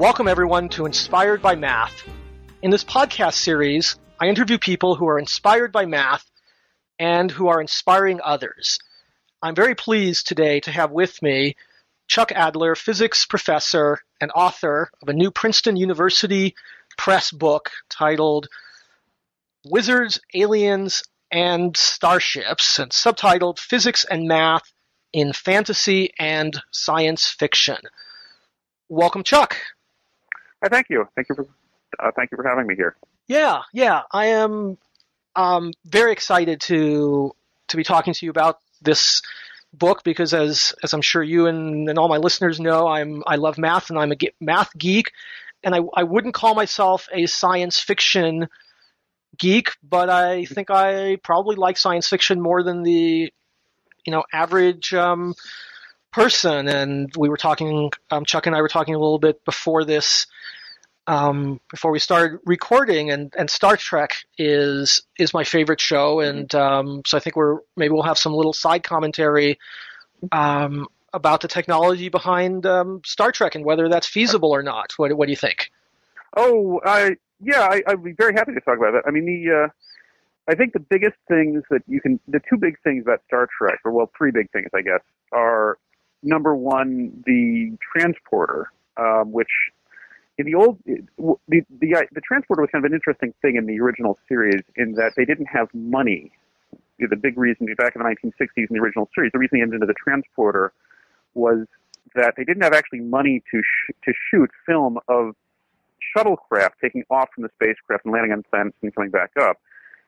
Welcome, everyone, to Inspired by Math. In this podcast series, I interview people who are inspired by math and who are inspiring others. I'm very pleased today to have with me Chuck Adler, physics professor and author of a new Princeton University Press book titled Wizards, Aliens, and Starships, and subtitled Physics and Math in Fantasy and Science Fiction. Welcome, Chuck. Hi, thank you. Thank you for uh, thank you for having me here. Yeah, yeah, I am um, very excited to to be talking to you about this book because, as as I'm sure you and, and all my listeners know, I'm I love math and I'm a math geek, and I I wouldn't call myself a science fiction geek, but I think I probably like science fiction more than the you know average um, person. And we were talking, um, Chuck and I were talking a little bit before this, um, before we started recording. And, and Star Trek is is my favorite show, mm-hmm. and um, so I think we're maybe we'll have some little side commentary. Um, about the technology behind um, Star Trek and whether that's feasible or not. What, what do you think? Oh, I yeah, I, I'd be very happy to talk about that. I mean, the uh, I think the biggest things that you can, the two big things about Star Trek, or well, three big things, I guess, are number one, the transporter, um, which in the old the, the the transporter was kind of an interesting thing in the original series in that they didn't have money. The big reason back in the 1960s in the original series, the reason they ended into the transporter was that they didn't have actually money to sh- to shoot film of shuttlecraft taking off from the spacecraft and landing on planets and coming back up.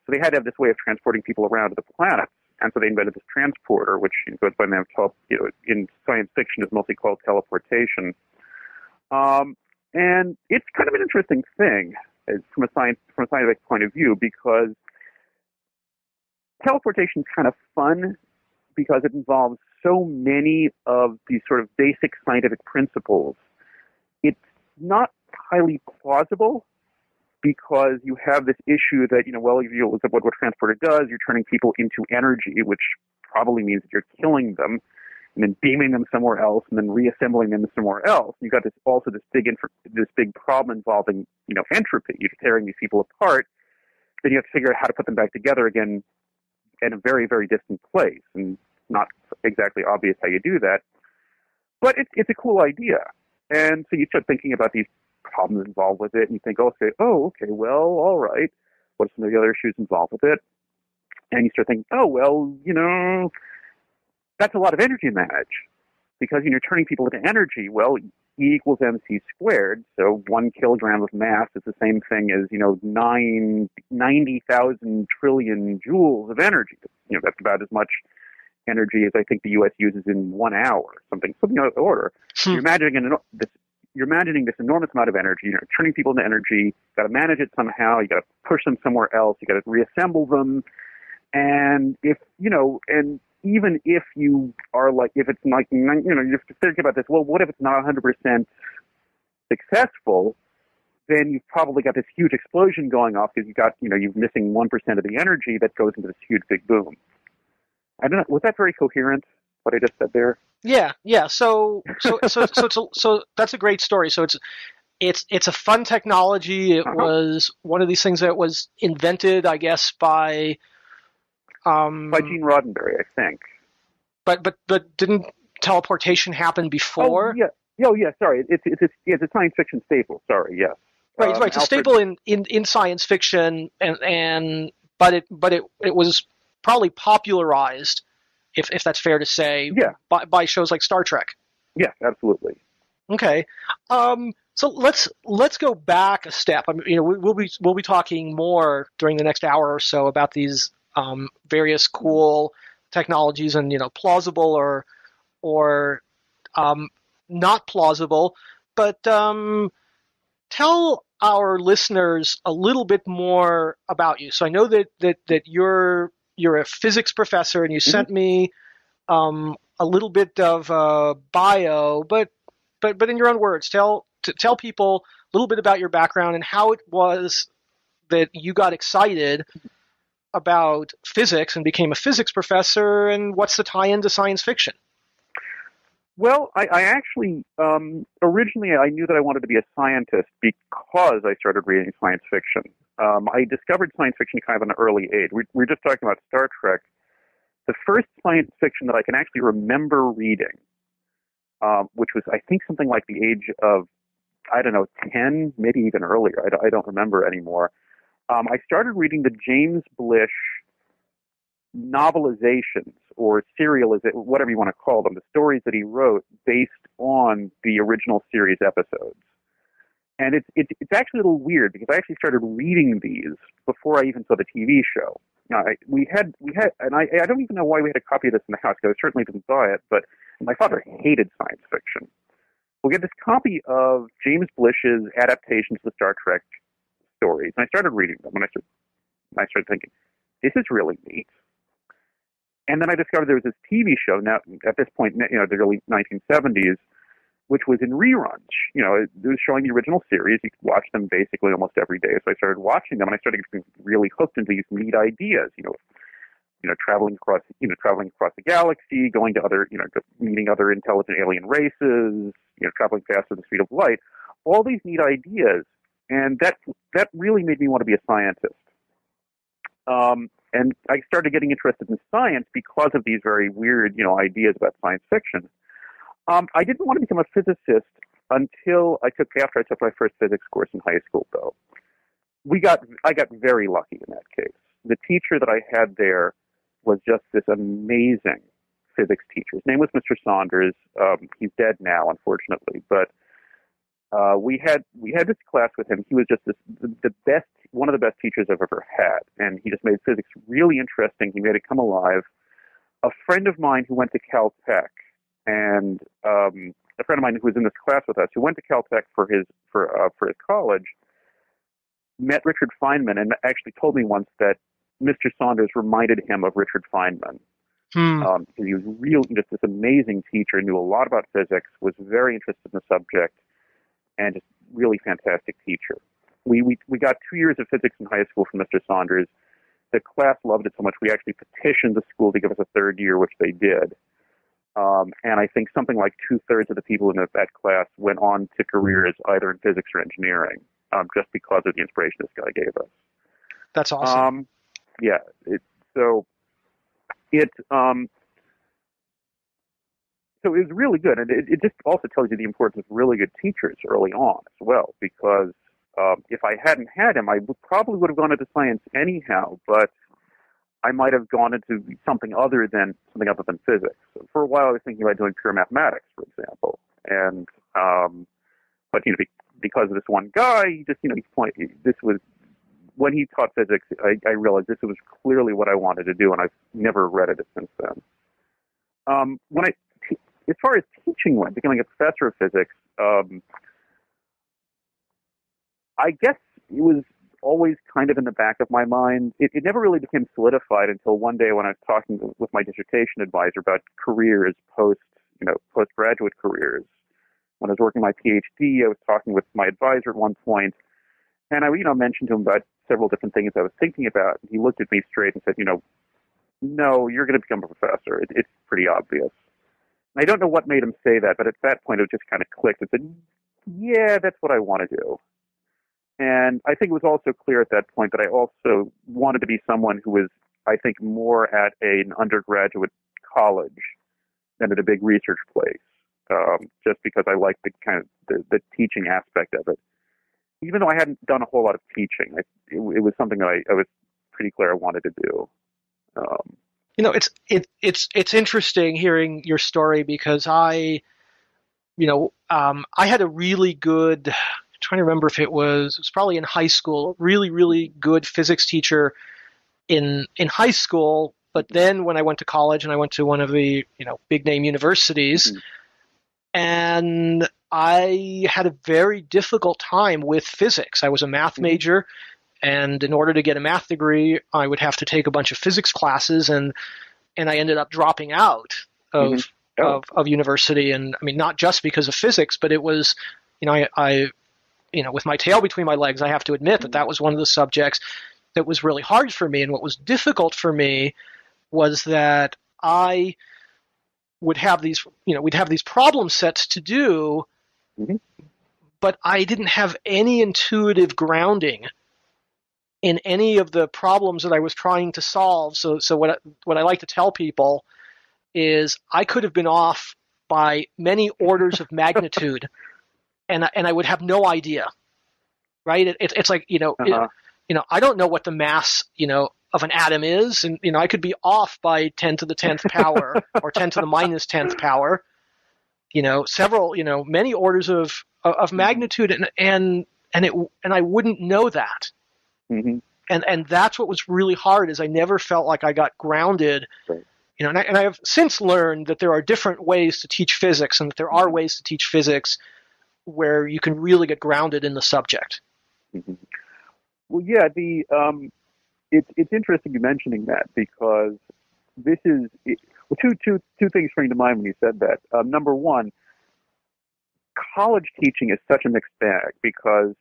So they had to have this way of transporting people around to the planets. And so they invented this transporter, which goes by the name of, you know, in science fiction is mostly called teleportation. Um, and it's kind of an interesting thing from a science from a scientific point of view because teleportation is kind of fun because it involves so many of these sort of basic scientific principles. It's not highly plausible because you have this issue that, you know, well, if you look at what, what transporter does, you're turning people into energy, which probably means that you're killing them and then beaming them somewhere else and then reassembling them somewhere else. You've got this also this big inf- this big problem involving, you know, entropy. You're tearing these people apart. Then you have to figure out how to put them back together again in a very, very distant place. And not exactly obvious how you do that. But it's it's a cool idea. And so you start thinking about these problems involved with it, and you think, okay, oh, okay, well, all right. What are some of the other issues involved with it? And you start thinking, oh, well, you know, that's a lot of energy to manage. Because you're turning people into energy, well, E equals mc squared, so one kilogram of mass is the same thing as, you know, nine, 90,000 trillion joules of energy. You know, that's about as much energy as I think the U.S. uses in one hour, something, something out of order. Hmm. You're imagining an, this you're imagining this enormous amount of energy. You're turning people into energy. you've got to manage it somehow. You got to push them somewhere else. You got to reassemble them. And if you know, and even if you are like, if it's like, you know, you have to think about this. Well, what if it's not 100 percent successful? Then you've probably got this huge explosion going off because you've got, you know, you're missing one percent of the energy that goes into this huge big boom. I don't know. Was that very coherent? What I just said there. Yeah, yeah. So, so, so, so, so, so that's a great story. So it's it's it's a fun technology. It uh-huh. was one of these things that was invented, I guess, by um, by Gene Roddenberry, I think. But but but didn't teleportation happen before? Oh yeah, oh yeah. Sorry, it's it's it's, it's a science fiction staple. Sorry, yes. Right, um, right. It's Alfred... a staple in, in, in science fiction, and and but it but it it was probably popularized if if that's fair to say, yeah. by, by shows like Star Trek. Yeah, absolutely. Okay, um, so let's let's go back a step. I mean, you know, we, will be we'll be talking more during the next hour or so about these um, various cool technologies and you know plausible or or um, not plausible. But um, tell our listeners a little bit more about you. So I know that that that you're you're a physics professor, and you mm-hmm. sent me um, a little bit of uh, bio, but but but in your own words, tell tell people a little bit about your background and how it was that you got excited about physics and became a physics professor, and what's the tie-in to science fiction? Well, I, I actually um, originally I knew that I wanted to be a scientist because I started reading science fiction. Um, I discovered science fiction kind of at an early age. We, we were just talking about Star Trek. The first science fiction that I can actually remember reading, um, which was I think something like the age of I don't know ten, maybe even earlier. I, I don't remember anymore. Um, I started reading the James Blish novelizations or serialization, whatever you want to call them, the stories that he wrote based on the original series episodes. And it's, it's, it's actually a little weird because I actually started reading these before I even saw the TV show. Now, I, we had, we had, and I, I don't even know why we had a copy of this in the house because I certainly didn't buy it, but my father hated science fiction. We get this copy of James Blish's adaptations of the Star Trek stories, and I started reading them, and I started, I started thinking, this is really neat. And then I discovered there was this TV show now at this point, you know, the early 1970s, which was in reruns. You know, it was showing the original series. You could watch them basically almost every day. So I started watching them, and I started getting really hooked into these neat ideas. You know, you know, traveling across, you know, traveling across the galaxy, going to other, you know, meeting other intelligent alien races, you know, traveling faster than the speed of light. All these neat ideas, and that that really made me want to be a scientist. Um, and I started getting interested in science because of these very weird, you know, ideas about science fiction. Um, I didn't want to become a physicist until I took after I took my first physics course in high school. Though we got, I got very lucky in that case. The teacher that I had there was just this amazing physics teacher. His name was Mr. Saunders. Um, he's dead now, unfortunately, but uh, we had we had this class with him. He was just this, the, the best, one of the best teachers I've ever had, and he just made physics really interesting. He made it come alive. A friend of mine who went to Caltech, and um, a friend of mine who was in this class with us, who went to Caltech for his for uh, for his college, met Richard Feynman, and actually told me once that Mr. Saunders reminded him of Richard Feynman. Hmm. Um, he was real, just this amazing teacher, knew a lot about physics, was very interested in the subject, and just really fantastic teacher. We, we, we got two years of physics in high school from Mr. Saunders. The class loved it so much we actually petitioned the school to give us a third year, which they did. Um, and I think something like two thirds of the people in that class went on to careers either in physics or engineering, um, just because of the inspiration this guy gave us. That's awesome. Um, yeah. It, so it um, so it was really good, and it, it just also tells you the importance of really good teachers early on as well. Because um, if I hadn't had him, I would, probably would have gone into science anyhow, but I might have gone into something other than something other than physics. For a while, I was thinking about doing pure mathematics, for example, and um, but you know, because of this one guy, he just you know, he point this was when he taught physics, I, I realized this was clearly what I wanted to do, and I've never regretted it since then. Um, when I as far as teaching went, becoming a professor of physics, um, I guess it was always kind of in the back of my mind. It, it never really became solidified until one day when I was talking with my dissertation advisor about careers post, you know, postgraduate careers. When I was working my PhD, I was talking with my advisor at one point, and I, you know, mentioned to him about several different things I was thinking about. He looked at me straight and said, you know, no, you're going to become a professor. It, it's pretty obvious. I don't know what made him say that, but at that point it just kind of clicked and said, yeah, that's what I want to do. And I think it was also clear at that point that I also wanted to be someone who was, I think, more at an undergraduate college than at a big research place, um, just because I liked the kind of the, the teaching aspect of it. Even though I hadn't done a whole lot of teaching, it, it, it was something that I, I was pretty clear I wanted to do. Um, you know, it's it, it's it's interesting hearing your story because I, you know, um, I had a really good. Trying to remember if it was it was probably in high school. Really, really good physics teacher in in high school. But then when I went to college and I went to one of the you know big name universities, mm-hmm. and I had a very difficult time with physics. I was a math mm-hmm. major and in order to get a math degree, I would have to take a bunch of physics classes, and and I ended up dropping out of mm-hmm. oh. of, of university. And I mean, not just because of physics, but it was, you know, I, I you know, with my tail between my legs, I have to admit that that was one of the subjects that was really hard for me. And what was difficult for me was that I would have these, you know, we'd have these problem sets to do, Mhm. but I didn't have any intuitive grounding in any of the problems that I was trying to solve. So, so what I, what I like to tell people is I could have been off by many orders of magnitude, and I- and I would have no idea, right? It, it, it's like you know, Uh-huh. you know, I don't know what the mass, you know, of an atom is, and you know, I could be off by ten to the tenth power or ten to the minus tenth power. You know, several, you know, many orders of of magnitude, and and and it and I wouldn't know that, hmm and and that's what was really hard is I never felt like I got grounded. Right. You know, and I, and I have since learned that there are different ways to teach physics, and that there are ways to teach physics where you can really get grounded in the subject. hmm Well, yeah, the um, it's it's interesting you mentioning that because this is it, well, two two two things spring to mind when you said that. Um, number one, college teaching is such a mixed bag because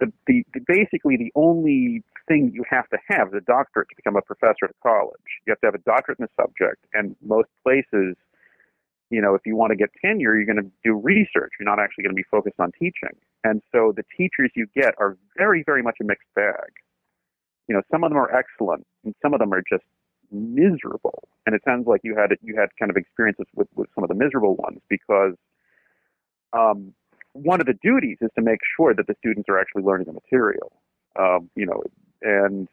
the, the, the basically the only thing you have to have is a doctorate to become a professor at college. You have to have a doctorate in the subject, and most places, you know, if you want to get tenure, you're going to do research. You're not actually going to be focused on teaching. And so the teachers you get are very, very much a mixed bag. You know, some of them are excellent, and some of them are just miserable. And it sounds like you had you had kind of experiences with, with some of the miserable ones because um, one of the duties is to make sure that the students are actually learning the material. Um, you know, and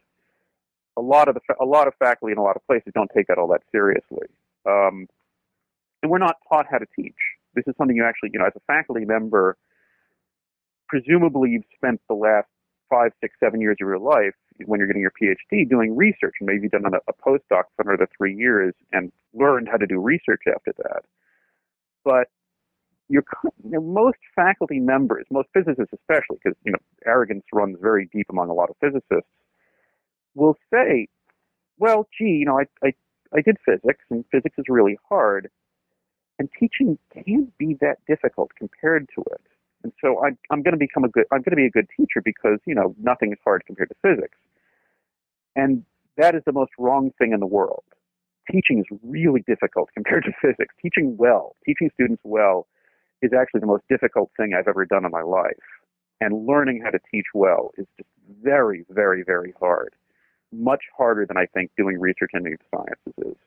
a lot of the a lot of faculty in a lot of places don't take that all that seriously. Um, and we're not taught how to teach. This is something you actually, you know, as a faculty member, presumably you've spent the last five, six, seven years of your life when you're getting your PhD doing research, and maybe you've done a, a postdoc for another three years and learned how to do research after that. But you know, most faculty members, most physicists especially, because you know arrogance runs very deep among a lot of physicists, will say, "Well, gee, you know, I I, I did physics, and physics is really hard, and teaching can't be that difficult compared to it." And so I, I'm going to become a good, I'm going to be a good teacher because you know nothing is hard compared to physics, and that is the most wrong thing in the world. Teaching is really difficult compared to physics. Teaching well, teaching students well, is actually the most difficult thing I've ever done in my life. And learning how to teach well is just very, very, very hard. Much harder than I think doing research in the sciences is.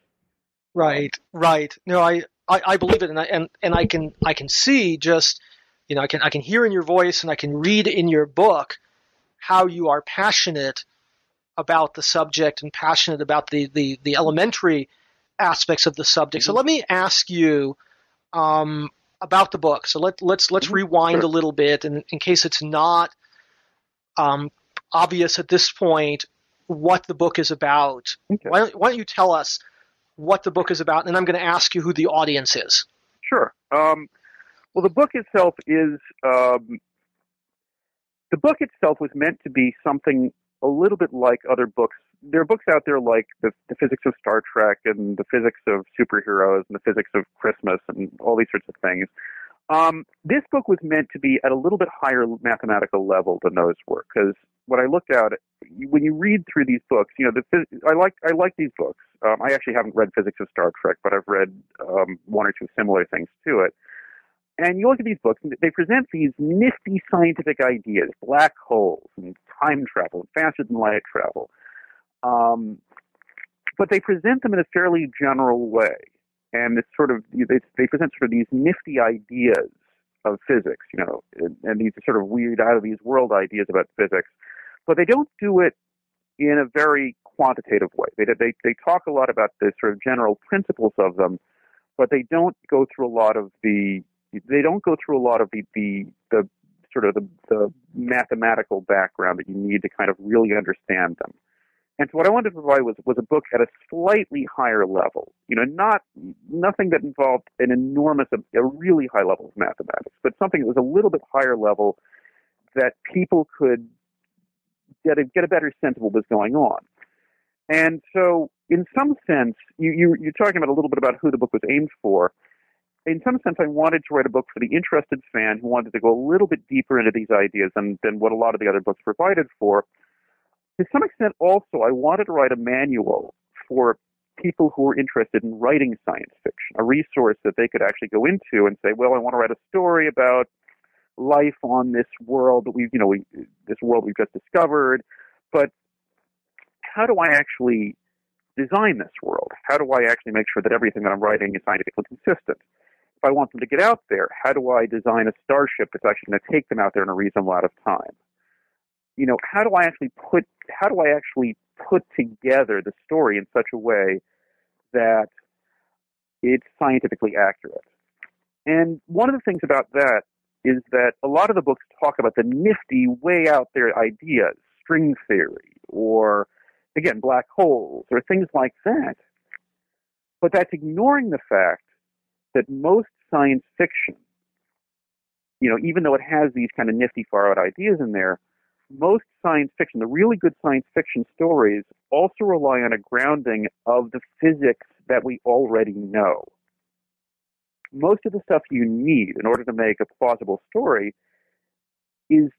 Right, right. No, I, I, I believe it, and I and, and I can I can see just you know I can I can hear in your voice and I can read in your book how you are passionate about the subject and passionate about the the, the elementary aspects of the subject. So Mhm. let me ask you um, about the book. So let let's let's Mhm, rewind sure. a little bit, and in case it's not um, obvious at this point what the book is about. Okay. Why don't, why don't you tell us what the book is about, and I'm going to ask you who the audience is. Sure. Um, well, the book itself is um, the book itself was meant to be something a little bit like other books. There are books out there like the, the physics of Star Trek and the physics of superheroes and the physics of Christmas and all these sorts of things. Um, this book was meant to be at a little bit higher mathematical level than those were because what I looked at when you read through these books, you know, the I like I like these books. Um, I actually haven't read Physics of Star Trek, but I've read um, one or two similar things to it. And you look at these books, and they present these nifty scientific ideas, black holes and time travel, faster than light travel. Um, but they present them in a fairly general way, and it's sort of they, they present sort of these nifty ideas of physics, you know, and, and these sort of weird, out of these world ideas about physics. But they don't do it in a very quantitative way. They they they talk a lot about the sort of general principles of them, but they don't go through a lot of the they don't go through a lot of the the, the sort of the, the mathematical background that you need to kind of really understand them. And so what I wanted to provide was was a book at a slightly higher level. You know, not nothing that involved an enormous, a really high level of mathematics, but something that was a little bit higher level that people could get a get a better sense of what was going on. And so, in some sense, you, you you're talking about a little bit about who the book was aimed for. In some sense, I wanted to write a book for the interested fan who wanted to go a little bit deeper into these ideas than, than what a lot of the other books provided for. To some extent, also, I wanted to write a manual for people who were interested in writing science fiction, a resource that they could actually go into and say, well, I want to write a story about life on this world that we've, you know, we, this world we've just discovered, but how do I actually design this world? How do I actually make sure that everything that I'm writing is scientifically consistent? If I want them to get out there, how do I design a starship that's actually going to take them out there in a reasonable amount of time? You know, how do I actually put how do I actually put together the story in such a way that it's scientifically accurate? And one of the things about that is that a lot of the books talk about the nifty, way out there ideas, string theory, or again, black holes, or things like that. But that's ignoring the fact that most science fiction, you know, even though it has these kind of nifty, far out ideas in there, most science fiction, the really good science fiction stories, also rely on a grounding of the physics that we already know. Most of the stuff you need in order to make a plausible story is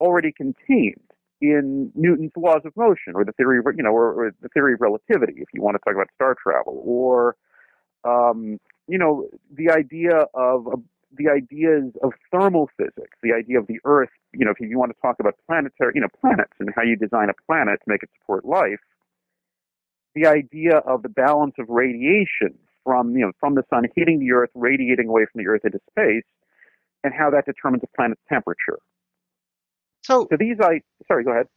already contained in Newton's laws of motion, or the theory of, you know, or, or the theory of relativity, if you want to talk about star travel, or um, you know, the idea of uh, the ideas of thermal physics, the idea of the Earth. You know, if you want to talk about planetary, you know, planets and how you design a planet to make it support life, the idea of the balance of radiation from you know from the sun hitting the Earth, radiating away from the Earth into space, and how that determines a planet's temperature. So, So these, I sorry, go ahead.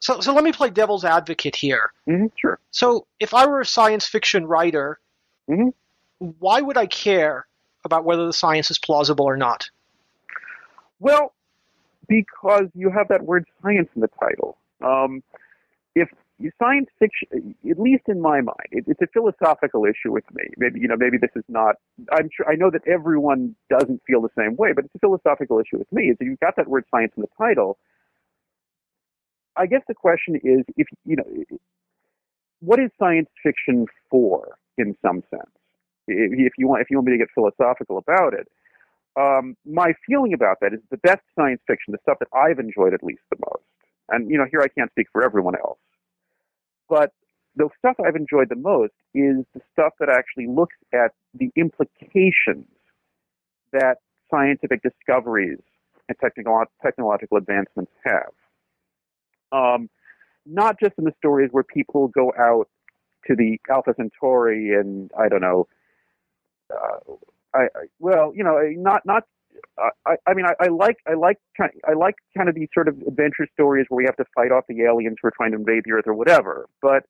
so, so let me play devil's advocate here. hmm sure. So, if I were a science fiction writer, Mhm. why would I care about whether the science is plausible or not? Well, because you have that word science in the title. Um, if science fiction, at least in my mind, it, it's a philosophical issue with me. Maybe you know, maybe this is not. I'm sure I know that everyone doesn't feel the same way, but it's a philosophical issue with me. Is that you've got that word science in the title. I guess the question is, if you know, what is science fiction for, in some sense? If you want, if you want me to get philosophical about it, um, my feeling about that is the best science fiction, the stuff that I've enjoyed at least the most, and you know, here I can't speak for everyone else, but the stuff I've enjoyed the most is the stuff that actually looks at the implications that scientific discoveries and technical, technological advancements have. Um, not just in the stories where people go out to the Alpha Centauri and I don't know. Uh, I, well, you know, not not. Uh, I, I mean, I, I like I like I like kind of these sort of adventure stories where we have to fight off the aliens who are trying to invade the Earth or whatever. But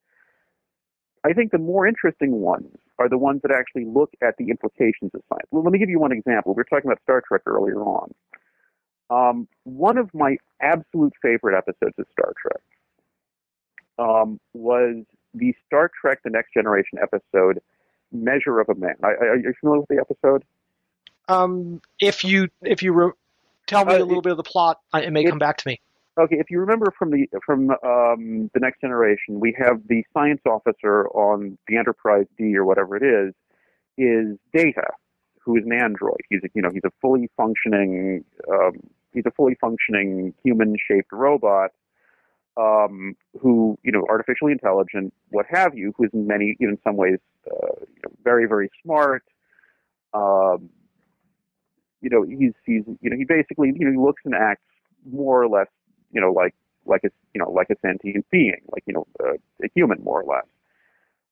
I think the more interesting ones are the ones that actually look at the implications of science. Well, let me give you one example. We were talking about Star Trek earlier on. Um, one of my absolute favorite episodes of Star Trek um, was the Star Trek: The Next Generation episode, "Measure of a Man." I, I, are you familiar with the episode? Um, if you if you re- tell me Uh, a little bit of the plot, it may it- come back to me. Okay, if you remember from the from um, the Next Generation, we have the science officer on the Enterprise D or whatever it is, is Data, who is an android. He's a, you know he's a fully functioning um, he's a fully functioning human shaped robot um, who you know artificially intelligent, what have you, who is in many in some ways uh, you know, very very smart. Um, you know he's he's you know he basically you know he looks and acts more or less you know, like like a you know like a sentient being, like you know uh, a human more or less.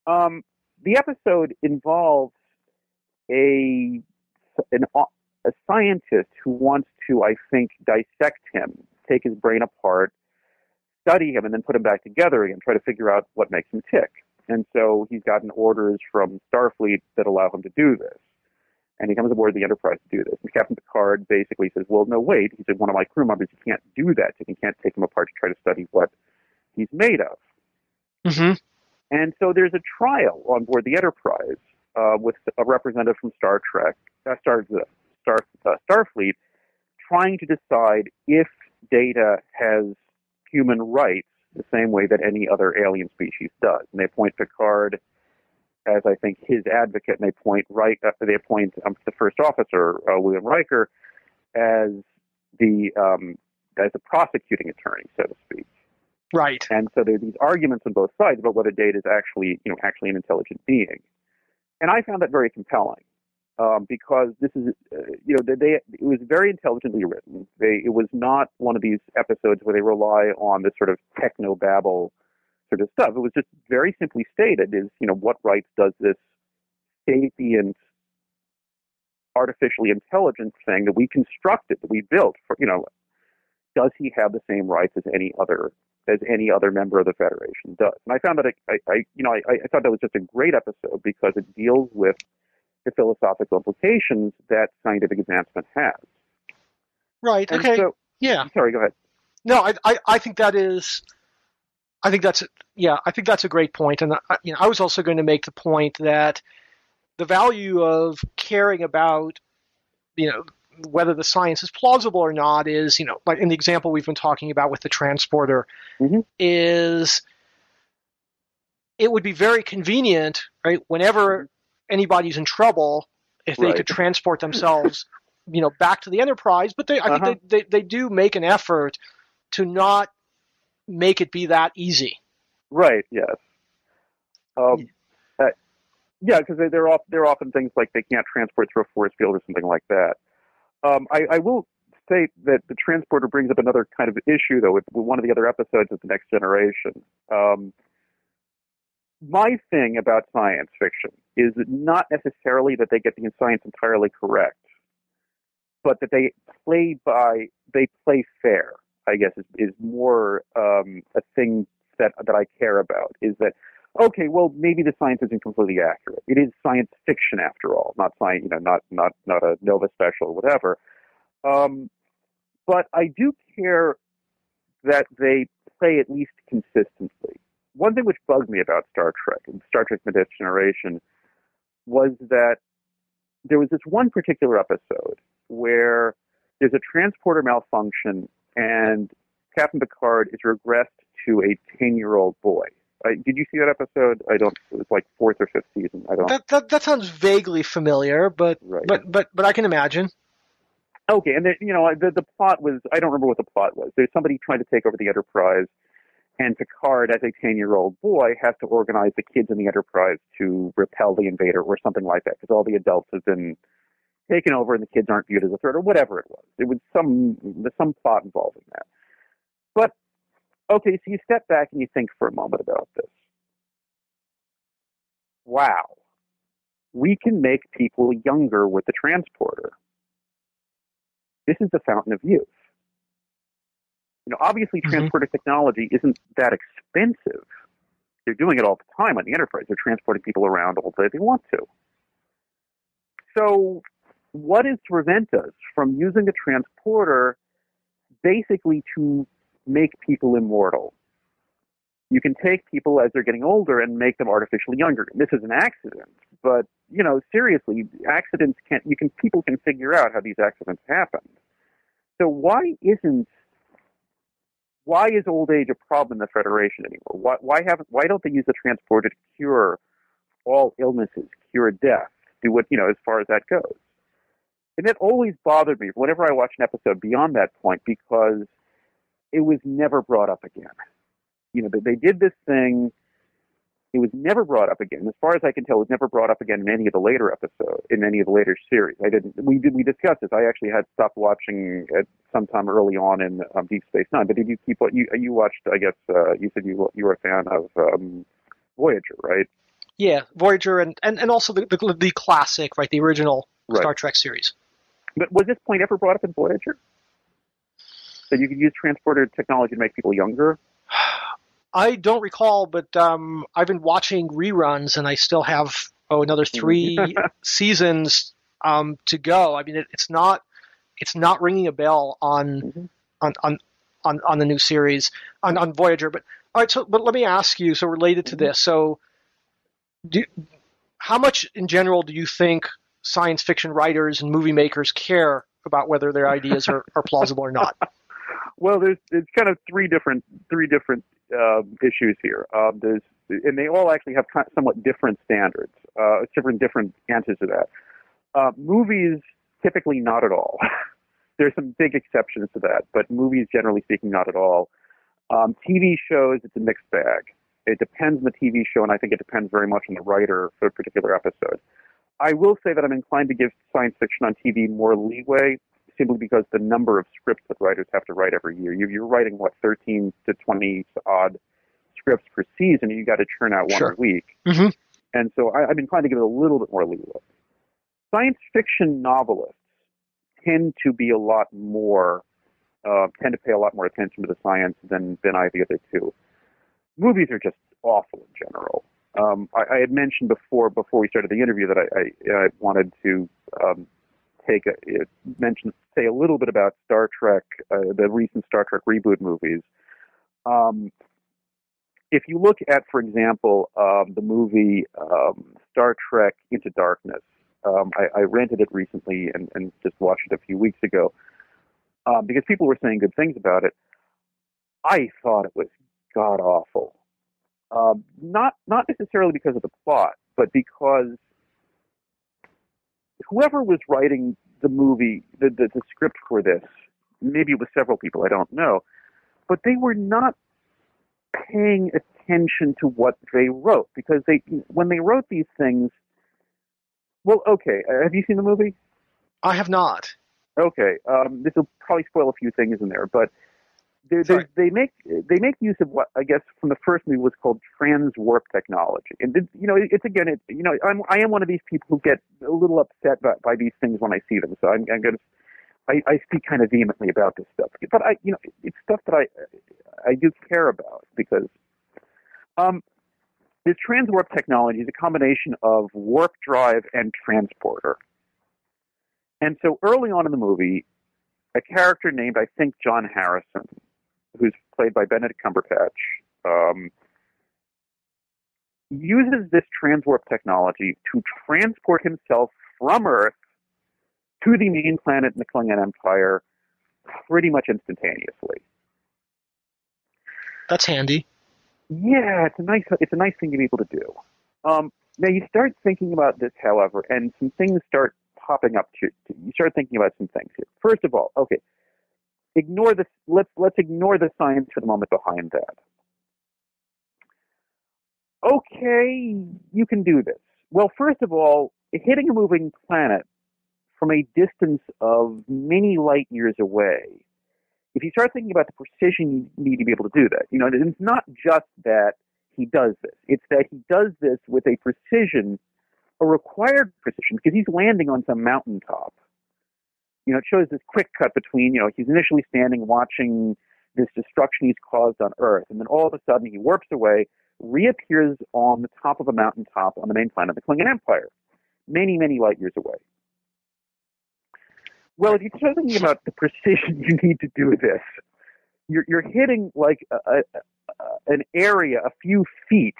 Um, the episode involves a an a scientist who wants to, I think, dissect him, take his brain apart, study him, and then put him back together again, try to figure out what makes him tick. And so he's gotten orders from Starfleet that allow him to do this. And he comes aboard the Enterprise to do this. And Captain Picard basically says, well, no, wait. He said, one of my crew members, you can't do that. You can't take him apart to try to study what he's made of. hmm And so there's a trial on board the Enterprise uh, with a representative from Star Trek, uh, Star, Star, uh, Starfleet, trying to decide if Data has human rights the same way that any other alien species does. And they point Picard as I think his advocate, and they point right. Uh, they appoint um, the first officer, uh, William Riker, as the um, as the prosecuting attorney, so to speak. Right. And so there are these arguments on both sides about whether data is actually, you know, actually an intelligent being. And I found that very compelling um, because this is, uh, you know, they, it was very intelligently written. They, it was not one of these episodes where they rely on this sort of techno babble sort of stuff. It was just very simply stated: is you know, what rights does this sapient, artificially intelligent thing that we constructed, that we built, for, you know, does he have the same rights as any other as any other member of the federation does? And I found that I, I you know, I, I thought that was just a great episode because it deals with the philosophical implications that scientific advancement has. Right. And okay. so- yeah. Sorry, go ahead. No, I, I, I think that is, I think that's, yeah, I think that's a great point. And I, you know, I was also going to make the point that the value of caring about, you know, whether the science is plausible or not is, you know, like in the example we've been talking about with the transporter, Mhm. is it would be very convenient, right? Whenever anybody's in trouble, if they Right. could transport themselves, you know, back to the Enterprise. But they, I Uh-huh. think they, they, they do make an effort to not make it be that easy. Right. Yes. Um, uh, yeah, because they, they're off, they're often things like they can't transport through a force field or something like that. Um, I, I will state that the transporter brings up another kind of issue, though, with, with one of the other episodes of the Next Generation. Um, my thing about science fiction is not necessarily that they get the science entirely correct, but that they play by they play fair. I guess is, is more um, a thing that that I care about. Is that okay? Well, maybe the science isn't completely accurate. It is science fiction after all, not science. You know, not not not a Nova special or whatever. Um, but I do care that they play at least consistently. One thing which bugged me about Star Trek and Star Trek: The Next Generation was that there was this one particular episode where there's a transporter malfunction and Captain Picard is regressed to a 10 year old boy. Did you see that episode? I don't. It was like fourth or fifth season. I don't. That, that, that sounds vaguely familiar, but, right. but, but, but I can imagine. Okay, and the, you know the the plot was I don't remember what the plot was. There's somebody trying to take over the Enterprise, and Picard, as a ten year old boy, has to organize the kids in the Enterprise to repel the invader or something like that, because all the adults have been taken over and the kids aren't viewed as a threat or whatever it was. It was some there's some plot involving that. But okay, so you step back and you think for a moment about this. Wow, we can make people younger with the transporter this is the fountain of youth. You know, obviously, Mhm. transporter technology isn't that expensive. They're doing it all the time on the Enterprise. They're transporting people around all the way they want to. So, what is to prevent us from using a transporter basically to make people immortal? You can take people as they're getting older and make them artificially younger. This is an accident, but you know, seriously, accidents can't. you can people can figure out how these accidents happen. So why isn't why is old age a problem in the Federation anymore? Why why haven't why don't they use the transporter to cure all illnesses, cure death, do what you know as far as that goes? And it always bothered me whenever I watch an episode beyond that point because it was never brought up again. You know, they, they did this thing it was never brought up again. As far as I can tell, it was never brought up again in any of the later episodes, in any of the later series. I didn't. We did. We discussed this. I actually had stopped watching at sometime early on in um, Deep Space Nine. But did you keep what you you watched? I guess uh, you said you you were a fan of um, Voyager, right? Yeah, Voyager and, and, and also the, the, the classic, right, the original Right. Star Trek series. But was this point ever brought up in Voyager? That you could use transporter technology to make people younger? I don't recall, but um, I've been watching reruns, and I still have oh another three seasons um, to go. I mean, it, it's not it's not ringing a bell on Mhm. on, on on on the new series on on Voyager. But all right, so but let me ask you. So related to this, so do how much in general do you think science fiction writers and movie makers care about whether their ideas are, are plausible or not? Well, there's it's kind of three different three different um, issues here. Um, there's and they all actually have kind somewhat different standards, uh, different different answers to that. Uh, movies typically not at all. There's some big exceptions to that, but movies generally speaking not at all. Um, TV shows, it's a mixed bag. It depends on the TV show, and I think it depends very much on the writer for a particular episode. I will say that I'm inclined to give science fiction on TV more leeway simply because the number of scripts that writers have to write every year. You're writing, what, 13 to 20 odd scripts per season, and you got to churn out one Sure. a week. Mhm. And so I, I'm inclined to give it a little bit more leeway. Science fiction novelists tend to be a lot more, uh, tend to pay a lot more attention to the science than, than I the other two. Movies are just awful in general. Um, I, I had mentioned before, before we started the interview, that I, I, I wanted to um, take a, uh, mention, say a little bit about Star Trek, uh, the recent Star Trek reboot movies. Um, if you look at, for example, um, the movie um, Star Trek Into Darkness, um, I, I rented it recently and, and just watched it a few weeks ago um, because people were saying good things about it. I thought it was god awful. Um, not not necessarily because of the plot, but because whoever was writing the movie, the, the, the script for this, maybe it was several people, I don't know, but they were not paying attention to what they wrote because they when they wrote these things. Well, okay, uh, have you seen the movie? I have not. Okay, um, this will probably spoil a few things in there, but they, they, they make they make use of what I guess from the first movie was called trans warp technology, and you know it's again it you know I'm I am one of these people who get a little upset by, by these things when I see them, so I'm, I'm going to I, I speak kind of vehemently about this stuff, but I you know it's stuff that I I do care about because um, this trans warp technology is a combination of warp drive and transporter. And so early on in the movie, a character named, I think, John Harrison, who's played by Benedict Cumberbatch, um, uses this transwarp technology to transport himself from Earth to the main planet in the Klingon Empire pretty much instantaneously. That's handy. Yeah, it's a nice it's a nice thing to be able to do. Um, now you start thinking about this, however, and some things start popping up. To, you start thinking about some things here. First of all, okay, ignore this. Let's let's ignore the science for the moment behind that. Okay, you can do this. Well, first of all, hitting a moving planet from a distance of many light years away if you start thinking about the precision you need to be able to do that, you know, it's not just that he does this; it's that he does this with a precision, a required precision, because he's landing on some mountaintop. You know, it shows this quick cut between, you know, he's initially standing watching this destruction he's caused on Earth, and then all of a sudden he warps away, reappears on the top of a mountaintop on the main planet of the Klingon Empire, many, many light years away. Well, if you start thinking about the precision you need to do this, you're, you're hitting like a, a, a, an area a few feet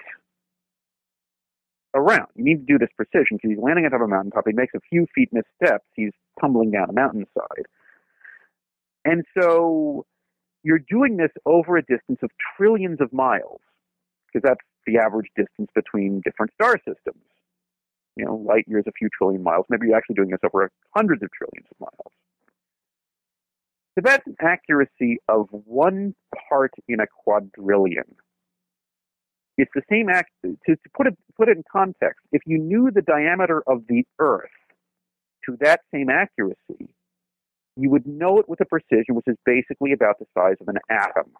around. You need to do this precision because he's landing on top of a mountaintop. He makes a few feet missteps. He's tumbling down a mountainside. And so you're doing this over a distance of trillions of miles because that's the average distance between different star systems you know, light years, a few trillion miles. Maybe you're actually doing this over hundreds of trillions of miles. So that's an accuracy of one part in a quadrillion. It's the same act. To, to put it put it in context, if you knew the diameter of the Earth to that same accuracy, you would know it with a precision which is basically about the size of an atom.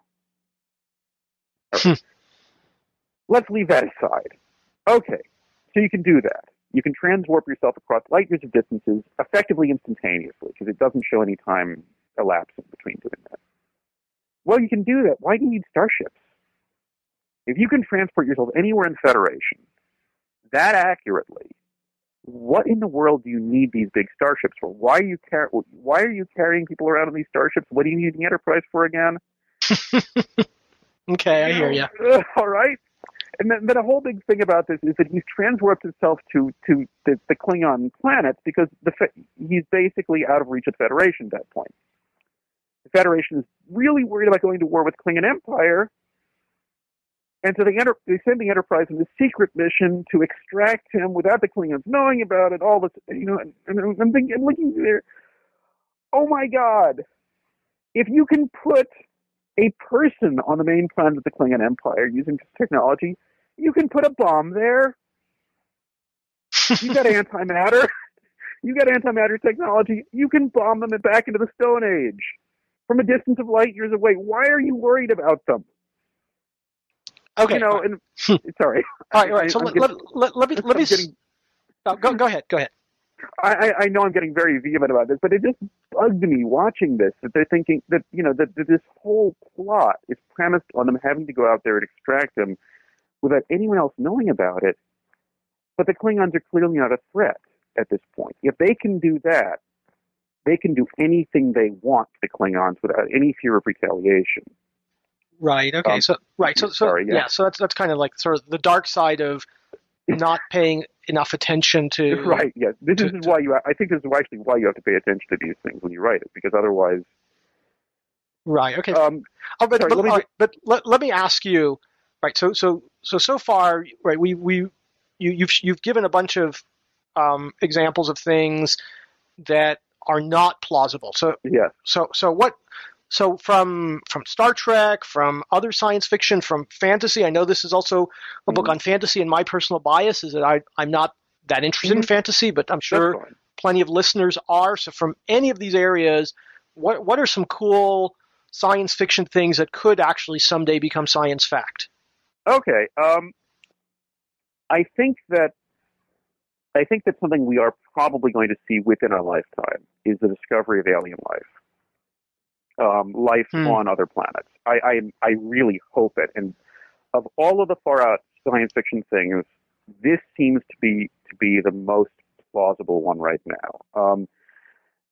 Hmm. Let's leave that aside. Okay, so you can do that. You can transwarp yourself across light years of distances effectively instantaneously because it doesn't show any time elapsing between doing that. Well, you can do that. Why do you need starships? If you can transport yourself anywhere in Federation that accurately, what in the world do you need these big starships for? Why are you car- Why are you carrying people around in these starships? What do you need the Enterprise for again? Okay, I hear you. All right. And then, then a whole big thing about this is that he's transwarped himself to to the, the Klingon planets because the fe- he's basically out of reach of the Federation at that point. The Federation is really worried about going to war with Klingon Empire, and so they, enter, they send the Enterprise on this secret mission to extract him without the Klingons knowing about it. All this, you know, and, and I'm thinking, I'm looking there. Oh my God! If you can put a person on the main planet of the Klingon Empire using this technology, you can put a bomb there. You got antimatter. You got antimatter technology. You can bomb them back into the Stone Age from a distance of light years away. Why are you worried about them? Okay. You know, and sorry. all right, all right. So let, getting- let, let, me let me getting- oh, go go ahead. Go ahead. I, I- I know I'm getting very vehement about this, but it just bugged me watching this that they're thinking that you know that, that this whole plot is premised on them having to go out there and extract them without anyone else knowing about it. But the Klingons are clearly not a threat at this point. If they can do that, they can do anything they want to the Klingons without any fear of retaliation. Right. Okay. Um, so right. So so sorry, yeah. yeah. So that's that's kind of like sort of the dark side of not paying enough attention to. Right? Yes. This to- is why you. I think this is actually why you have to pay attention to these things when you write it, because otherwise, Right. Okay. um, Oh, but Sorry, but, let me right, but let, let me ask you, right? So so so so far, right? We we you you've you've given a bunch of um, examples of things that are not plausible. So yeah. so so what? So from from Star Trek, from other science fiction, from fantasy. I know this is also a book Mhm. on fantasy, and my personal bias is that I I'm not that interested in Mhm. fantasy, but I'm sure plenty of listeners are. So from any of these areas, what what are some cool science fiction things that could actually someday become science fact? Okay. Um, I think that I think that something we are probably going to see within our lifetime is the discovery of alien life, um, life Hmm. on other planets. I, I I really hope it. And of all of the far out science fiction things, this seems to be to be the most plausible one right now. Um,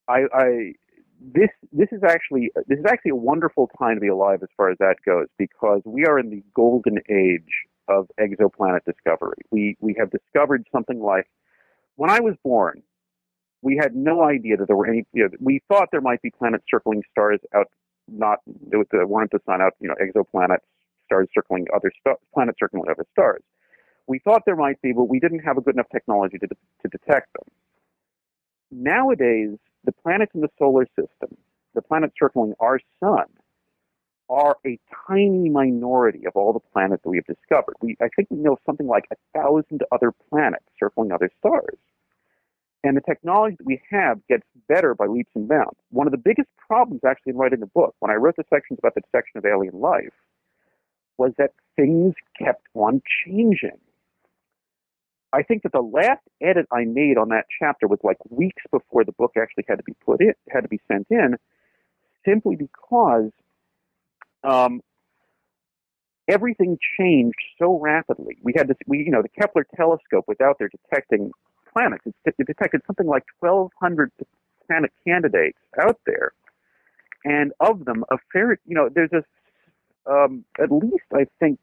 I, I this this is actually this is actually a wonderful time to be alive as far as that goes because we are in the golden age of exoplanet discovery. We we have discovered something like when I was born, we had no idea that there were any. You know, we thought there might be planets circling stars out, not that uh, weren't the sun out. You know, exoplanets, stars circling other planets circling other stars. We thought there might be, but we didn't have a good enough technology to de- to detect them. Nowadays, the planets in the solar system, the planets circling our sun, are a tiny minority of all the planets that we have discovered. We, I think we know something like a thousand other planets circling other stars. And the technology that we have gets better by leaps and bounds. One of the biggest problems actually in writing the book, when I wrote the sections about the detection of alien life, was that things kept on changing. I think that the last edit I made on that chapter was like weeks before the book actually had to be put in, had to be sent in, simply because um, everything changed so rapidly. We had this, we, you know, the Kepler telescope was out there detecting planets. It, detected something like 1,200 planet candidates out there, and of them, a fair, you know, there's a, um, at least I think,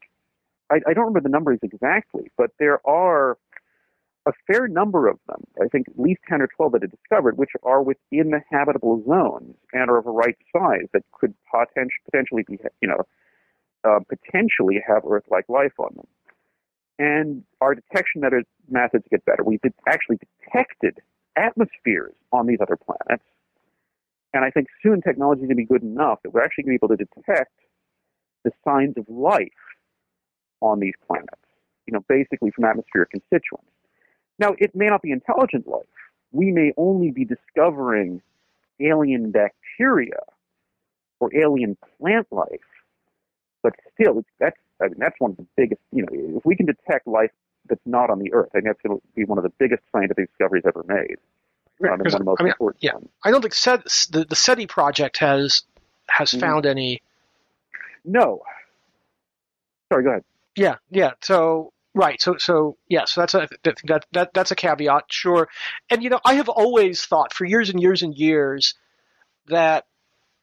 I, I don't remember the numbers exactly, but there are a fair number of them, I think at least 10 or 12 that are discovered, which are within the habitable zones and are of a right size that could potent- potentially be, you know, uh, potentially have Earth-like life on them. And our detection methods, get better. We've actually detected atmospheres on these other planets. And I think soon technology is going to be good enough that we're actually going to be able to detect the signs of life on these planets, you know, basically from atmospheric constituents. Now, it may not be intelligent life. We may only be discovering alien bacteria or alien plant life, but still, that's I mean, that's one of the biggest. You know, if we can detect life that's not on the Earth, I think that's going to be one of the biggest scientific discoveries ever made. Um, Because, one of the most I mean, important yeah. ones. I don't think SET, the the SETI project has has Mhm. found any. No. Sorry, go ahead. Yeah, yeah. So right. So so yeah. So that's a that, that that that's a caveat, sure. And you know, I have always thought for years and years and years that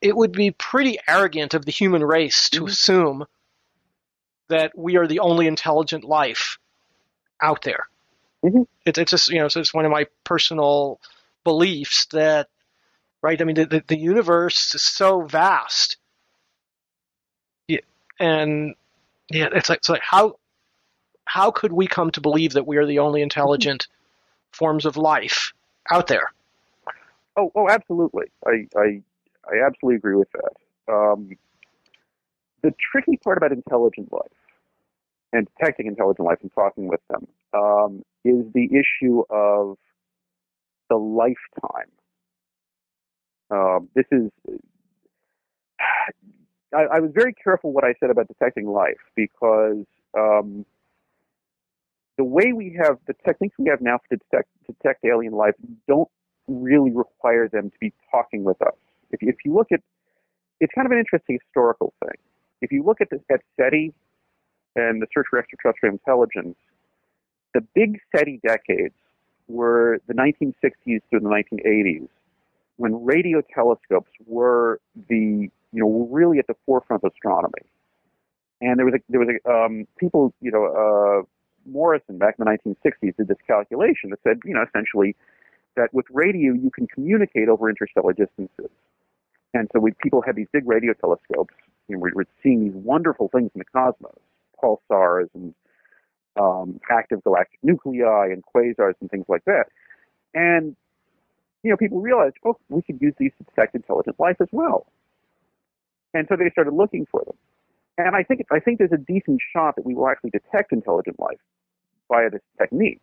it would be pretty arrogant of the human race to Mhm. assume that we are the only intelligent life out there. Mhm. It's it's just you know, so it's one of my personal beliefs that right. I mean, the the, the universe is so vast, yeah, and yeah, it's like it's like how how could we come to believe that we are the only intelligent forms of life out there? Oh, oh, absolutely. I, I, I absolutely agree with that. Um, the tricky part about intelligent life and detecting intelligent life and talking with them um, is the issue of the lifetime. Um, this is. I, I, was very careful what I said about detecting life because um, the way we have the techniques we have now to detect detect alien life don't really require them to be talking with us. If you, if you look at, it's kind of an interesting historical thing. If you look at the at SETI and the search for extraterrestrial intelligence, the big SETI decades were the 1960s through the 1980s, when radio telescopes were the you know really at the forefront of astronomy. And there was a, there was a, um, people you know uh, Morrison back in the 1960s did this calculation that said you know essentially that with radio you can communicate over interstellar distances. And so we, people had these big radio telescopes, and we were seeing these wonderful things in the cosmos, pulsars and um, active galactic nuclei and quasars and things like that. And you know, people realized, oh, we could use these to detect intelligent life as well. And so they started looking for them. And I think I think there's a decent shot that we will actually detect intelligent life via this technique.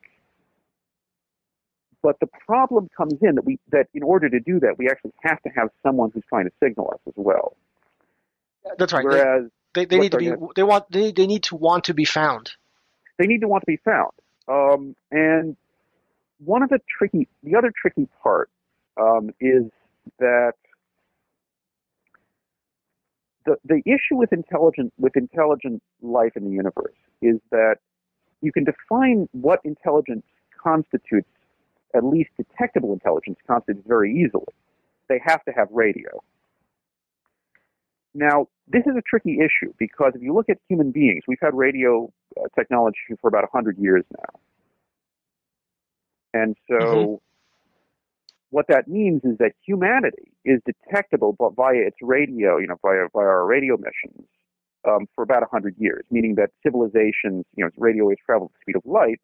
But the problem comes in that we that in order to do that, we actually have to have someone who's trying to signal us as well. That's right. Whereas they, they, need to be they want they, they need to want to be found. They need to want to be found. Um, and one of the tricky the other tricky part um, is that the the issue with intelligent with intelligent life in the universe is that you can define what intelligence constitutes at least detectable intelligence constitutes very easily. They have to have radio. Now, this is a tricky issue because if you look at human beings, we've had radio uh, technology for about 100 years now. And so, mm-hmm. what that means is that humanity is detectable via its radio, you know, via, via our radio missions um, for about 100 years, meaning that civilizations, you know, its radio waves travel at the speed of light,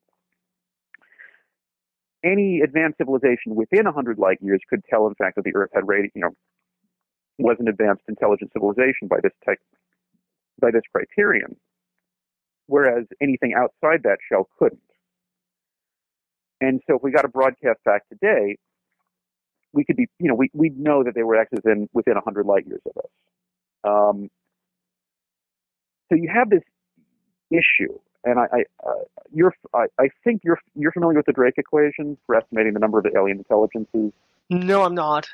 any advanced civilization within 100 light years could tell, in fact, that the Earth had radio, you know, was an advanced intelligent civilization by this type, by this criterion, whereas anything outside that shell couldn't. And so, if we got a broadcast back today, we could be, you know, we we'd know that they were actually within within 100 light years of us. Um, so you have this issue and I, I uh, you're, I, I think you're you're familiar with the Drake equation for estimating the number of alien intelligences. No, I'm not.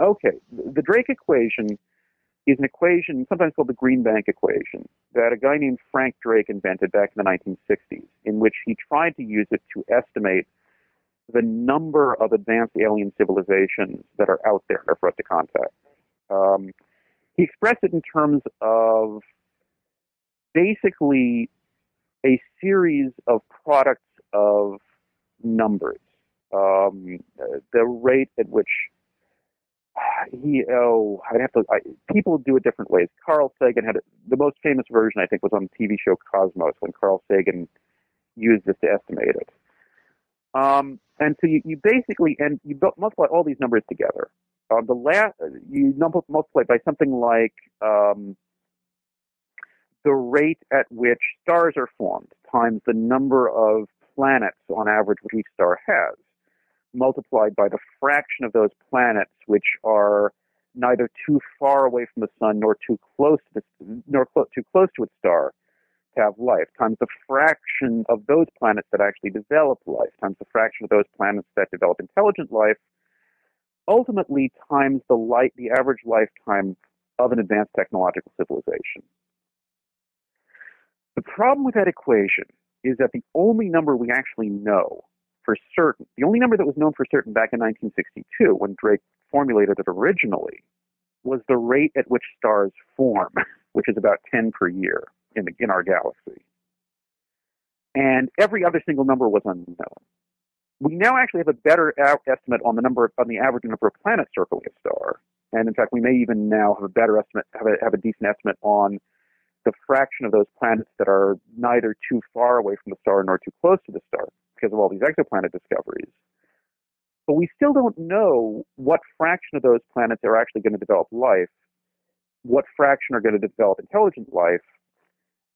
Okay, the Drake equation is an equation sometimes called the Green Bank equation that a guy named Frank Drake invented back in the 1960s, in which he tried to use it to estimate the number of advanced alien civilizations that are out there for us to contact. Um, he expressed it in terms of basically a series of products of numbers. Um, the rate at which he oh I'd have to I, people do it different ways. Carl Sagan had the most famous version I think was on the TV show Cosmos when Carl Sagan used this to estimate it. Um, and so you, you basically and you multiply all these numbers together. Uh, the last you multiply by something like um, the rate at which stars are formed times the number of planets on average which each star has, multiplied by the fraction of those planets which are neither too far away from the sun nor too close to the, nor clo- too close to its star to have life, times the fraction of those planets that actually develop life, times the fraction of those planets that develop intelligent life, ultimately times the light, the average lifetime of an advanced technological civilization. The problem with that equation is that the only number we actually know for certain, the only number that was known for certain back in 1962 when Drake formulated it originally, was the rate at which stars form, which is about 10 per year in, the, in our galaxy. And every other single number was unknown. We now actually have a better estimate on the number on the average number of planets circling a star, and in fact, we may even now have a better estimate, have a, have a decent estimate on the fraction of those planets that are neither too far away from the star nor too close to the star because of all these exoplanet discoveries. But we still don't know what fraction of those planets are actually going to develop life what fraction are going to develop intelligent life,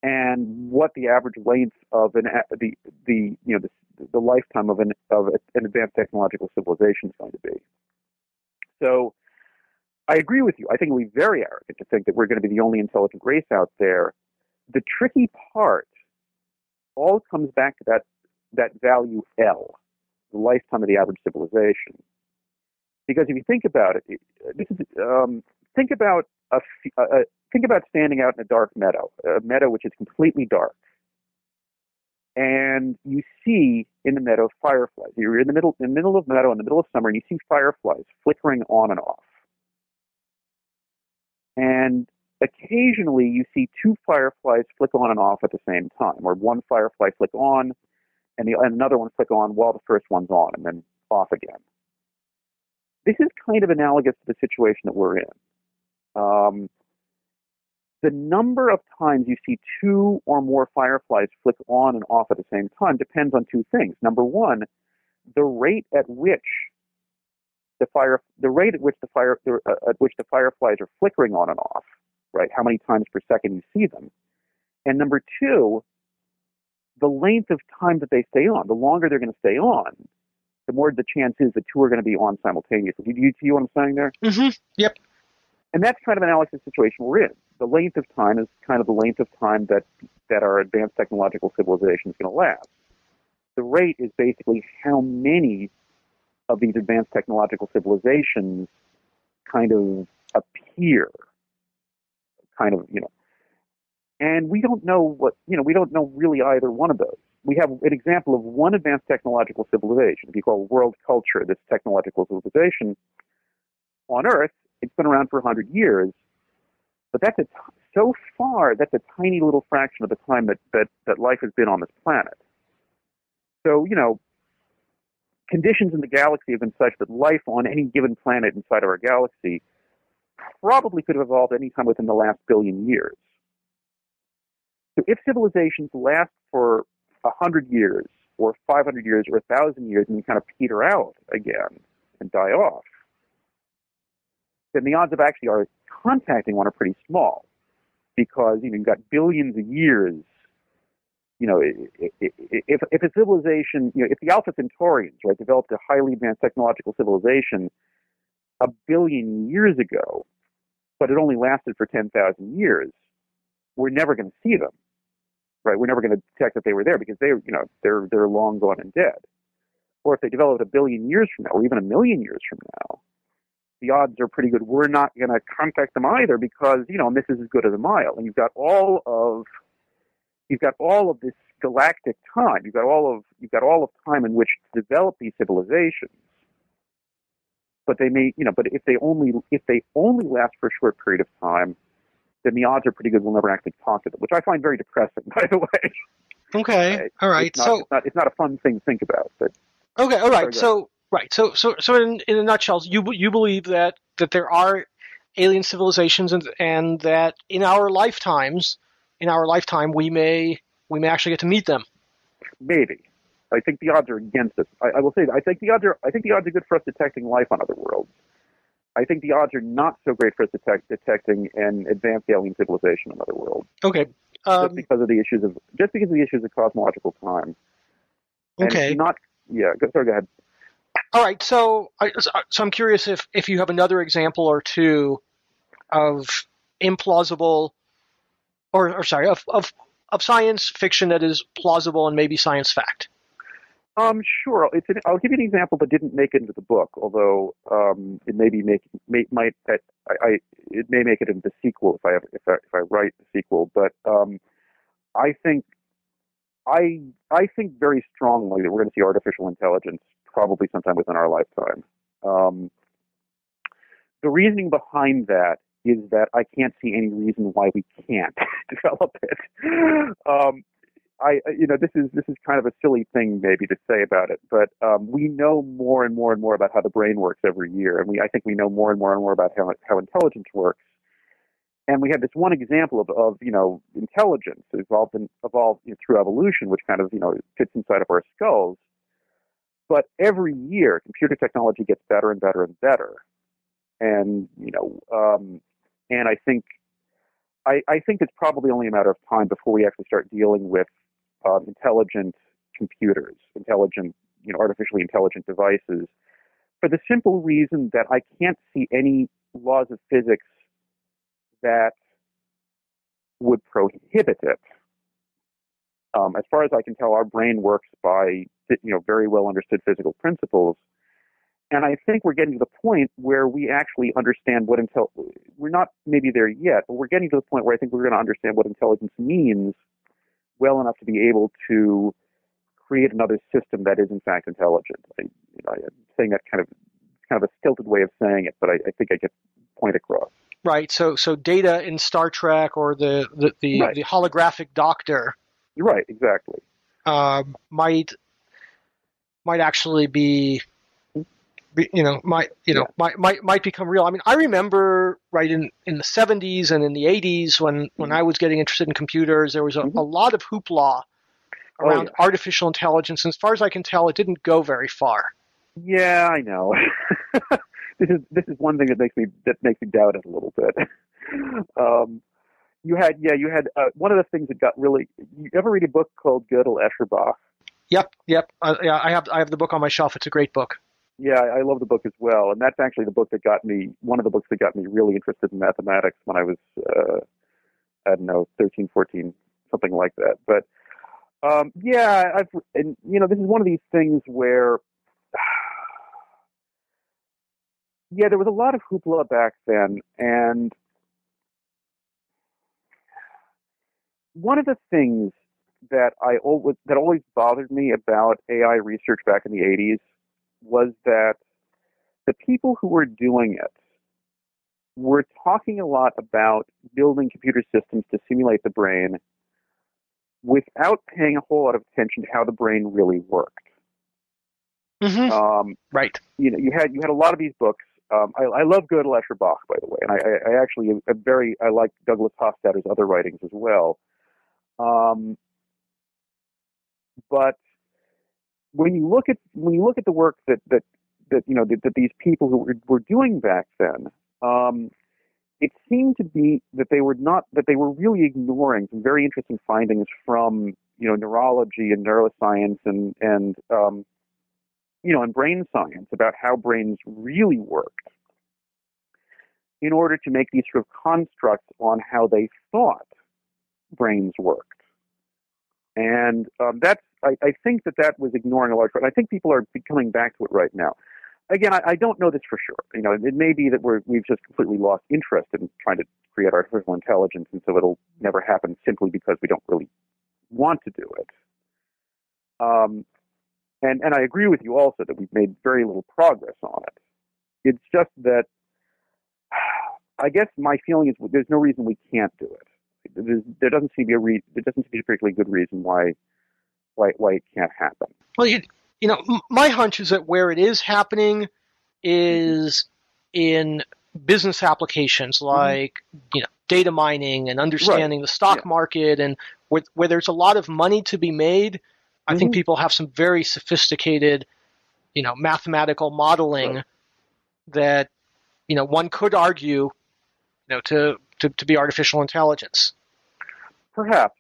and what the average length of an the the you know the, the lifetime of an of an advanced technological civilization is going to be. So, I agree with you. I think it would be very arrogant to think that we're going to be the only intelligent race out there. The tricky part all comes back to that that value L, the lifetime of the average civilization. Because if you think about it, this is um, think about a, a, think about standing out in a dark meadow, a meadow which is completely dark, and you see in the meadow fireflies. You're in the middle in the middle of the meadow in the middle of summer, and you see fireflies flickering on and off. And occasionally you see two fireflies flick on and off at the same time, or one firefly flick on and, the, and another one flick on while the first one's on and then off again. This is kind of analogous to the situation that we're in. Um, the number of times you see two or more fireflies flick on and off at the same time depends on two things. Number one, the rate at which the fire, the rate at which the fire, uh, at which the fireflies are flickering on and off, right? How many times per second you see them, and number two, the length of time that they stay on. The longer they're going to stay on, the more the chance is that two are going to be on simultaneously. Do you see what I'm saying there? Mm-hmm. Yep. And that's kind of an analogous situation we're in. The length of time is kind of the length of time that that our advanced technological civilization is going to last. The rate is basically how many of these advanced technological civilizations kind of appear, kind of, you know. And we don't know what, you know, we don't know really either one of those we have an example of one advanced technological civilization, if you call world culture this technological civilization on Earth. It's been around for 100 years, but that's a t- so far, that's a tiny little fraction of the time that, that, that life has been on this planet. So, you know, conditions in the galaxy have been such that life on any given planet inside of our galaxy probably could have evolved anytime within the last billion years. So if civilizations last for a 100 years or 500 years or a 1,000 years and you kind of peter out again and die off, then the odds of actually are contacting one are pretty small because you know, you've got billions of years. You know, if, if a civilization, you know, if the Alpha Centaurians, right, developed a highly advanced technological civilization a billion years ago, but it only lasted for 10,000 years, we're never going to see them right? We're never going to detect that they were there because they, you know, they're they're long gone and dead. Or if they developed a billion years from now, or even a million years from now, the odds are pretty good we're not going to contact them either because you know this is as good as a mile, and you've got all of you've got all of this galactic time. You've got all of you've got all of time in which to develop these civilizations. But they may, you know, but if they only if they only last for a short period of time, then the odds are pretty good we'll never actually talk to them, which I find very depressing, by the way. Okay, all right. It's not, so it's not, it's not a fun thing to think about, but okay, all right. So right, so so so in in a nutshell, you you believe that that there are alien civilizations and and that in our lifetimes, in our lifetime, we may we may actually get to meet them. Maybe. I think the odds are against us. I, I will say that I think the odds are I think the odds are good for us detecting life on other worlds. I think the odds are not so great for us detect, detecting an advanced alien civilization in another world. Okay. Um, just because of the issues of just because of the issues of cosmological time. And okay. Not yeah. Go, sorry. Go ahead. All right. So, I, so I'm curious if if you have another example or two of implausible, or, or sorry, of, of of science fiction that is plausible and maybe science fact. Um, sure. It's an, I'll give you an example that didn't make it into the book, although um, it may be make, may, might I, I, it may make it into the sequel if I if I, if I write the sequel. But um, I think I I think very strongly that we're going to see artificial intelligence probably sometime within our lifetime. Um, the reasoning behind that is that I can't see any reason why we can't develop it. Um, I, you know, this is this is kind of a silly thing maybe to say about it, but um, we know more and more and more about how the brain works every year, and we I think we know more and more and more about how how intelligence works. And we have this one example of, of you know intelligence evolved in, evolved you know, through evolution, which kind of you know fits inside of our skulls. But every year, computer technology gets better and better and better, and you know, um, and I think I, I think it's probably only a matter of time before we actually start dealing with intelligent computers, intelligent, you know, artificially intelligent devices, for the simple reason that I can't see any laws of physics that would prohibit it. Um, as far as I can tell, our brain works by you know very well understood physical principles, and I think we're getting to the point where we actually understand what intel. We're not maybe there yet, but we're getting to the point where I think we're going to understand what intelligence means well enough to be able to create another system that is in fact intelligent. I, you know, I'm saying that kind of kind of a stilted way of saying it, but I, I think I get point across. Right. So so data in Star Trek or the the the, Right. the holographic doctor You're right, exactly. um, might might actually be you know might you know Yeah. might might might become real. I mean, I remember right in in the 70s and in the 80s when when Mhm. I was getting interested in computers, there was a, Mhm. a lot of hoopla Oh, around artificial intelligence. And as far as I can tell, it didn't go very far. Yeah, I know. this is this is one thing that makes me that makes me doubt it a little bit. um, you had yeah, you had uh, one of the things that got really. You ever read a book called Gödel Escher Bach? Yep, yep. Uh, yeah, I have I have the book on my shelf. It's a great book. Yeah, I love the book as well, and that's actually the book that got me one of the books that got me really interested in mathematics when I was uh, I don't know 13, 14, something like that. But um, yeah, I've and you know this is one of these things where yeah, there was a lot of hoopla back then, and one of the things that I always that always bothered me about AI research back in the 80s was that the people who were doing it were talking a lot about building computer systems to simulate the brain without paying a whole lot of attention to how the brain really worked. hmm Um, right. you know, you had you had a lot of these books. Um, I, I love Gödel Escher Bach, by the way, and I, I, I actually am very I like Douglas Hofstadter's other writings as well. Um, but when you look at when you look at the work that that that you know that, that these people who were, were doing back then, um, it seemed to be that they were not that they were really ignoring some very interesting findings from you know neurology and neuroscience and and um, you know, in brain science about how brains really worked in order to make these sort of constructs on how they thought brains worked. And um, that's, I, I think that that was ignoring a large part. I think people are coming back to it right now. Again, I, I don't know this for sure. You know, it may be that we're, we've just completely lost interest in trying to create artificial intelligence, and so it'll never happen simply because we don't really want to do it. Um, and and I agree with you also that we've made very little progress on it. It's just that I guess my feeling is there's no reason we can't do it. There's, there doesn't seem to be a re- there doesn't seem to be a particularly good reason why why why it can't happen. Well, you, you know, my hunch is that where it is happening is in business applications like you know data mining and understanding the stock Yeah. market and where, where there's a lot of money to be made. I think Mhm. people have some very sophisticated, you know, mathematical modeling Right. that you know one could argue, you know, to to, to be artificial intelligence. Perhaps,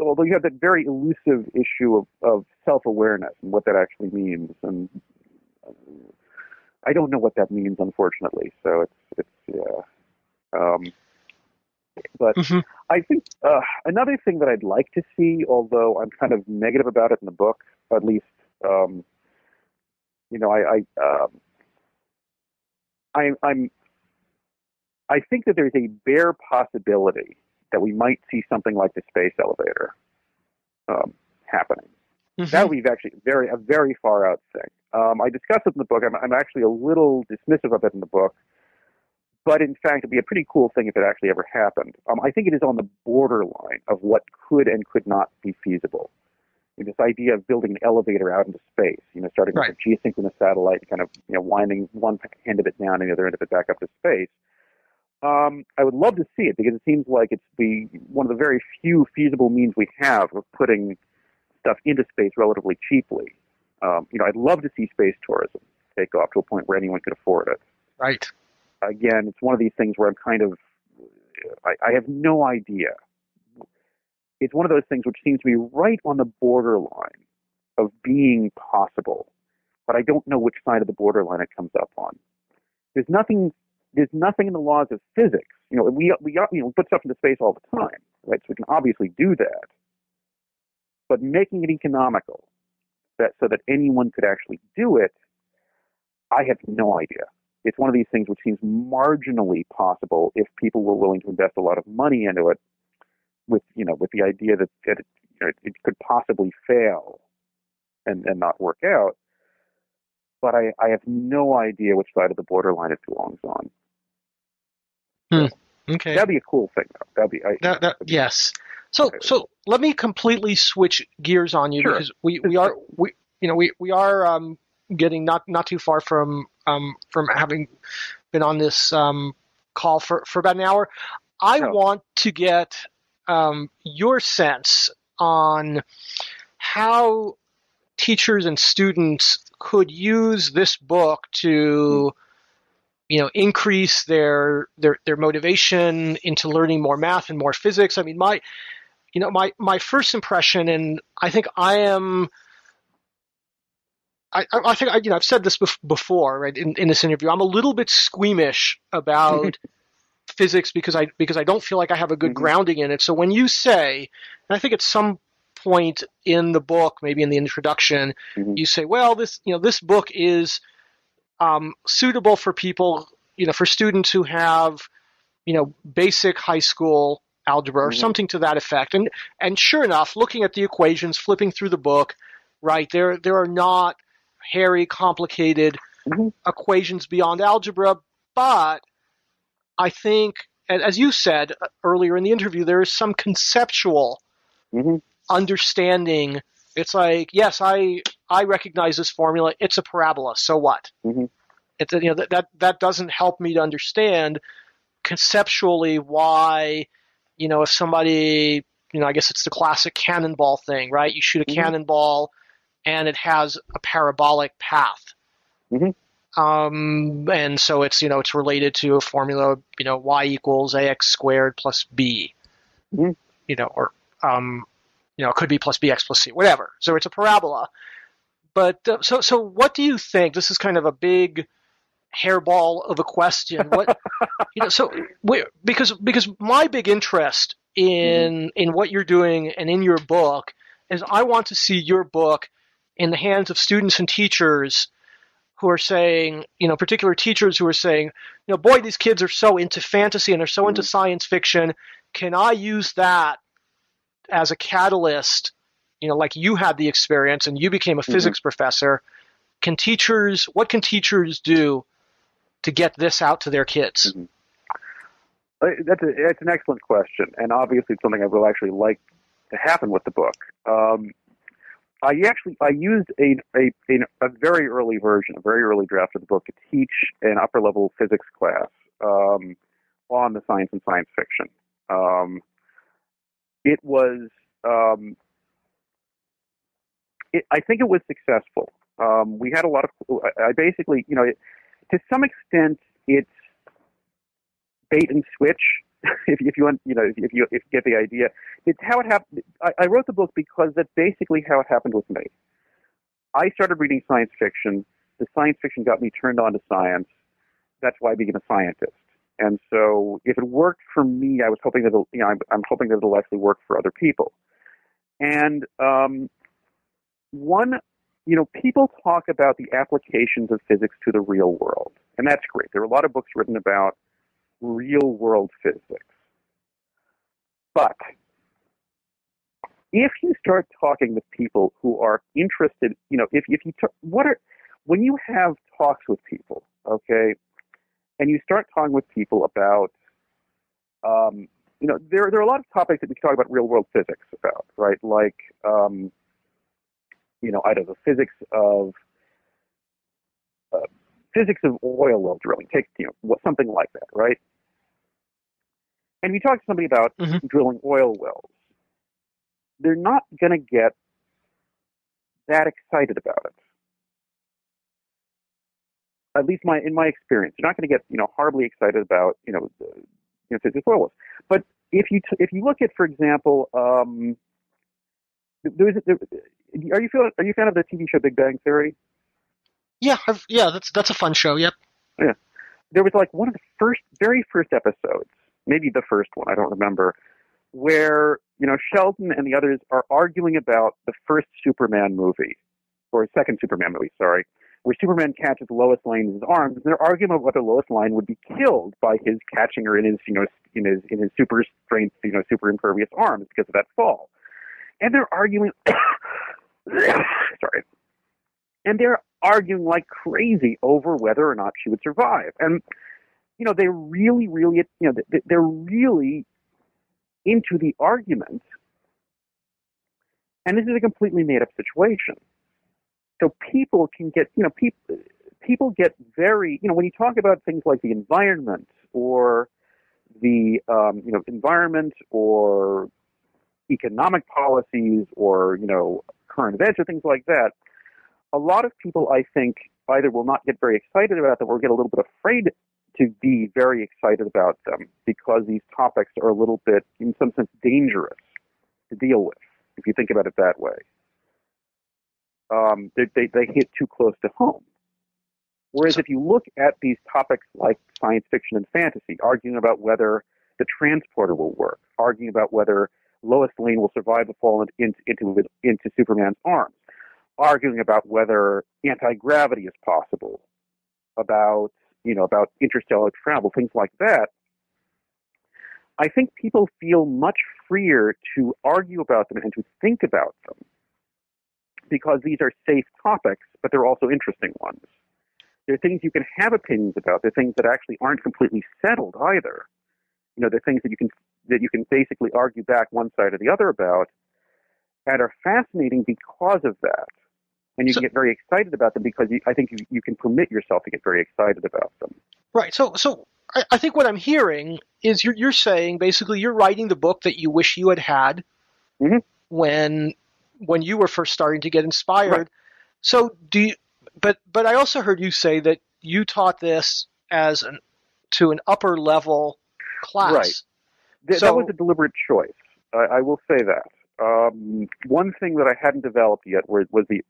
although you have that very elusive issue of, of self awareness and what that actually means, and I don't know what that means, unfortunately. So it's it's yeah. Um, but Mhm. I think uh, another thing that I'd like to see, although I'm kind of negative about it in the book, at least, um, you know, I, I, um, I, I'm, I think that there's a bare possibility that we might see something like the space elevator um, happening. That would be actually very a very far out thing. Um, I discuss it in the book. I'm, I'm actually a little dismissive of it in the book, but in fact, it'd be a pretty cool thing if it actually ever happened. Um, I think it is on the borderline of what could and could not be feasible. Know, this idea of building an elevator out into space, you know, starting Right. with a geosynchronous satellite, and kind of you know winding one end of it down and the other end of it back up to space. Um, I would love to see it because it seems like it's the one of the very few feasible means we have of putting stuff into space relatively cheaply. Um, you know, I'd love to see space tourism take off to a point where anyone could afford it. right. Again, it's one of these things where I'm kind of I, I have no idea. It's one of those things which seems to be right on the borderline of being possible, but I don't know which side of the borderline it comes up on. There's nothing. There's nothing in the laws of physics. You know, we we you know we put stuff into space all the time, right? So we can obviously do that. But making it economical, that so that anyone could actually do it, I have no idea. It's one of these things which seems marginally possible if people were willing to invest a lot of money into it, with you know with the idea that, that it, you know, it could possibly fail and, and not work out. But I, I have no idea which side of the borderline it belongs on. Hmm. Okay. That'd be a cool thing, though. That'd be I, that, that, yes. So so let me completely switch gears on you Sure. because we, we are we you know we we are um, getting not not too far from um, from having been on this um, call for for about an hour. I Oh. want to get um, your sense on how teachers and students could use this book to you know increase their their their motivation into learning more math and more physics i mean my you know my my first impression and i think i am I, I think I, you know I've said this bef- before right in, in this interview I'm a little bit squeamish about physics because I because I don't feel like I have a good Mhm. grounding in it so when you say and I think at some point in the book maybe in the introduction Mhm. you say well this you know this book is um, suitable for people you know for students who have you know basic high school algebra or Mhm. something to that effect and and sure enough looking at the equations flipping through the book right there there are not hairy complicated Mhm. equations beyond algebra but i think and as you said uh, earlier in the interview there is some conceptual hmm understanding it's like yes i i recognize this formula it's a parabola so what Mhm. it's you know that, that that doesn't help me to understand conceptually why you know if somebody you know i guess it's the classic cannonball thing right you shoot a Mhm. cannonball and it has a parabolic path Mhm. um, and so it's you know it's related to a formula you know y equals ax squared plus b Mhm. you know or um, you know it could be plus bx plus c whatever. So it's a parabola. But uh, so so what do you think? This is kind of a big hairball of a question. What you know so we, because because my big interest in in what you're doing and in your book is I want to see your book in the hands of students and teachers who are saying, you know, particular teachers who are saying, you know, boy, these kids are so into fantasy and they're so into science fiction. Can I use that as a catalyst? You know, like you had the experience and you became a physics professor. Can teachers, what can teachers do to get this out to their kids? Uh, That's a, that's an excellent question, and obviously it's something I will actually like to happen with the book. Um, I actually I used a, a a a very early version, a very early draft of the book to teach an upper level physics class um, on the science and science fiction. Um, it was um, it, I think it was successful. Um, we had a lot of I basically you know it, to some extent it's bait and switch. if, if you want, you know, if, if you if you get the idea, it's how it happened. I, I wrote the book because that's basically how it happened with me. I started reading science fiction. The science fiction got me turned on to science. That's why I became a scientist. And so, if it worked for me, I was hoping that you know, I'm, I'm hoping that it'll actually work for other people. And um, one, you know, people talk about the applications of physics to the real world, and that's great. There are a lot of books written about real world physics. But if you start talking with people who are interested, you know, if, if you, t- what are, when you have talks with people, okay, and you start talking with people about, um, you know, there, there are a lot of topics that we can talk about real world physics about, right? Like, um, you know, I don't know, physics of, uh, physics of oil well drilling. Take you know what, something like that, right? And you talk to somebody about Mhm. drilling oil wells, they're not going to get that excited about it. At least my in my experience, you're not going to get you know horribly excited about you know the you know, physics loyalists. But if you t- if you look at, for example, um, there, there, are you feel, are you a fan of the TV show Big Bang Theory? Yeah, I've, yeah, that's that's a fun show. Yep. Yeah, there was like one of the first, very first episodes, maybe the first one, I don't remember, where you know Sheldon and the others are arguing about the first Superman movie or second Superman movie, sorry, where Superman catches Lois Lane in his arms, and they're arguing about whether Lois Lane would be killed by his catching her in his, you know, in his in his super strength, you know, super impervious arms because of that fall. And they're arguing sorry. And they're arguing like crazy over whether or not she would survive. And you know, they really, really, you know, they're really into the argument. And this is a completely made up situation. So people can get, you know, people people get very, you know, when you talk about things like the environment or the, um, you know, environment or economic policies or, you know, current events or things like that, a lot of people, I think, either will not get very excited about them or get a little bit afraid to be very excited about them because these topics are a little bit, in some sense, dangerous to deal with, if you think about it that way um, they, they, they hit too close to home. Whereas if you look at these topics like science fiction and fantasy, arguing about whether the transporter will work, arguing about whether Lois Lane will survive the fall into, into, into Superman's arms, arguing about whether anti-gravity is possible, about, you know, about interstellar travel, things like that, I think people feel much freer to argue about them and to think about them because these are safe topics, but they're also interesting ones. They're things you can have opinions about. They're things that actually aren't completely settled either. You know, they're things that you can that you can basically argue back one side or the other about, and are fascinating because of that. And you so, can get very excited about them because you, I think you, you can permit yourself to get very excited about them. Right. So, so I, I think what I'm hearing is you're, you're saying basically you're writing the book that you wish you had had mm-hmm. when when you were first starting to get inspired. Right. So do you, but but I also heard you say that you taught this as an to an upper level class. Right. Th- so, that was a deliberate choice. I, I will say that. Um, one thing that I hadn't developed yet was, was the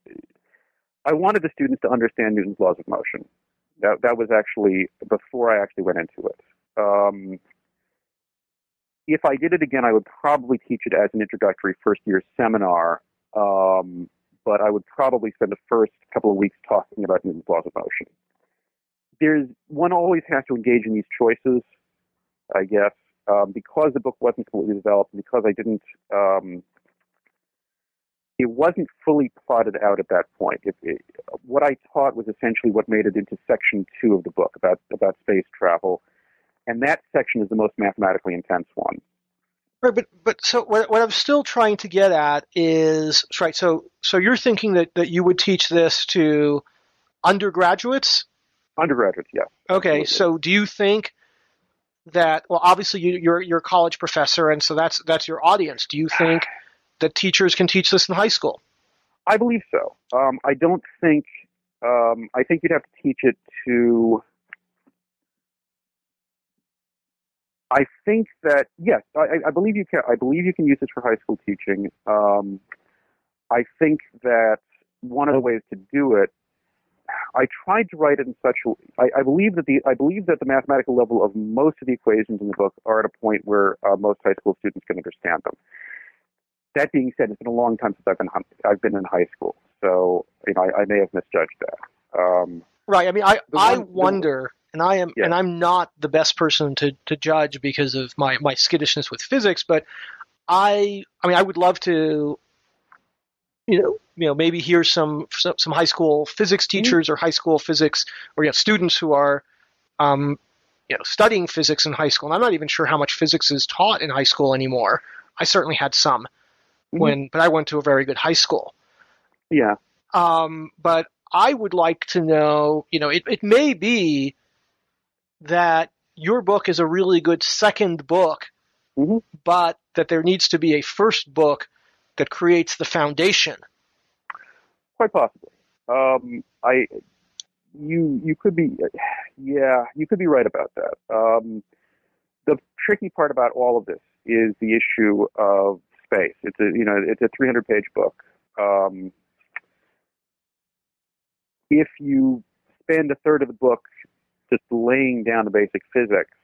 I wanted the students to understand Newton's laws of motion. That that was actually before I actually went into it. Um, if I did it again, I would probably teach it as an introductory first year seminar um, but I would probably spend the first couple of weeks talking about Newton's laws of motion. There's one always has to engage in these choices, I guess, um, because the book wasn't completely developed, because I didn't, um, it wasn't fully plotted out at that point. It, it, what I taught was essentially what made it into section two of the book about about space travel, and that section is the most mathematically intense one. Right, but but so what, what I'm still trying to get at is right. So so you're thinking that, that you would teach this to undergraduates? Undergraduates, yeah. Okay, Absolutely. so do you think that well, obviously you, you're you're a college professor, and so that's that's your audience. Do you think that teachers can teach this in high school? I believe so. Um, I don't think. Um, I think you'd have to teach it to I think that yes, I, I, believe you can. I believe you can use this for high school teaching. Um, I think that one of the ways to do it, I tried to write it in such a. I, I believe that the I believe that the mathematical level of most of the equations in the book are at a point where uh, most high school students can understand them. That being said, it's been a long time since I've been I've been in high school, so you know I, I may have misjudged that. Um, right. I mean, I one, I wonder and I am and I'm not the best person to, to judge because of my, my skittishness with physics, but I I mean I would love to you know you know maybe hear some some, some high school physics mm-hmm. teachers mm-hmm. or high school physics or you know, students who are um, you know studying physics in high school. And I'm not even sure how much physics is taught in high school anymore. I certainly had some mm-hmm. when but I went to a very good high school. Yeah. Um, but I would like to know, you know, it, it may be that your book is a really good second book, mm-hmm. but that there needs to be a first book that creates the foundation. Quite possibly. Um, I, you, you could be, yeah, you could be right about that. Um, the tricky part about all of this is the issue of space. It's a you know it's a 300 page book. Um, if you spend a third of the book just laying down the basic physics,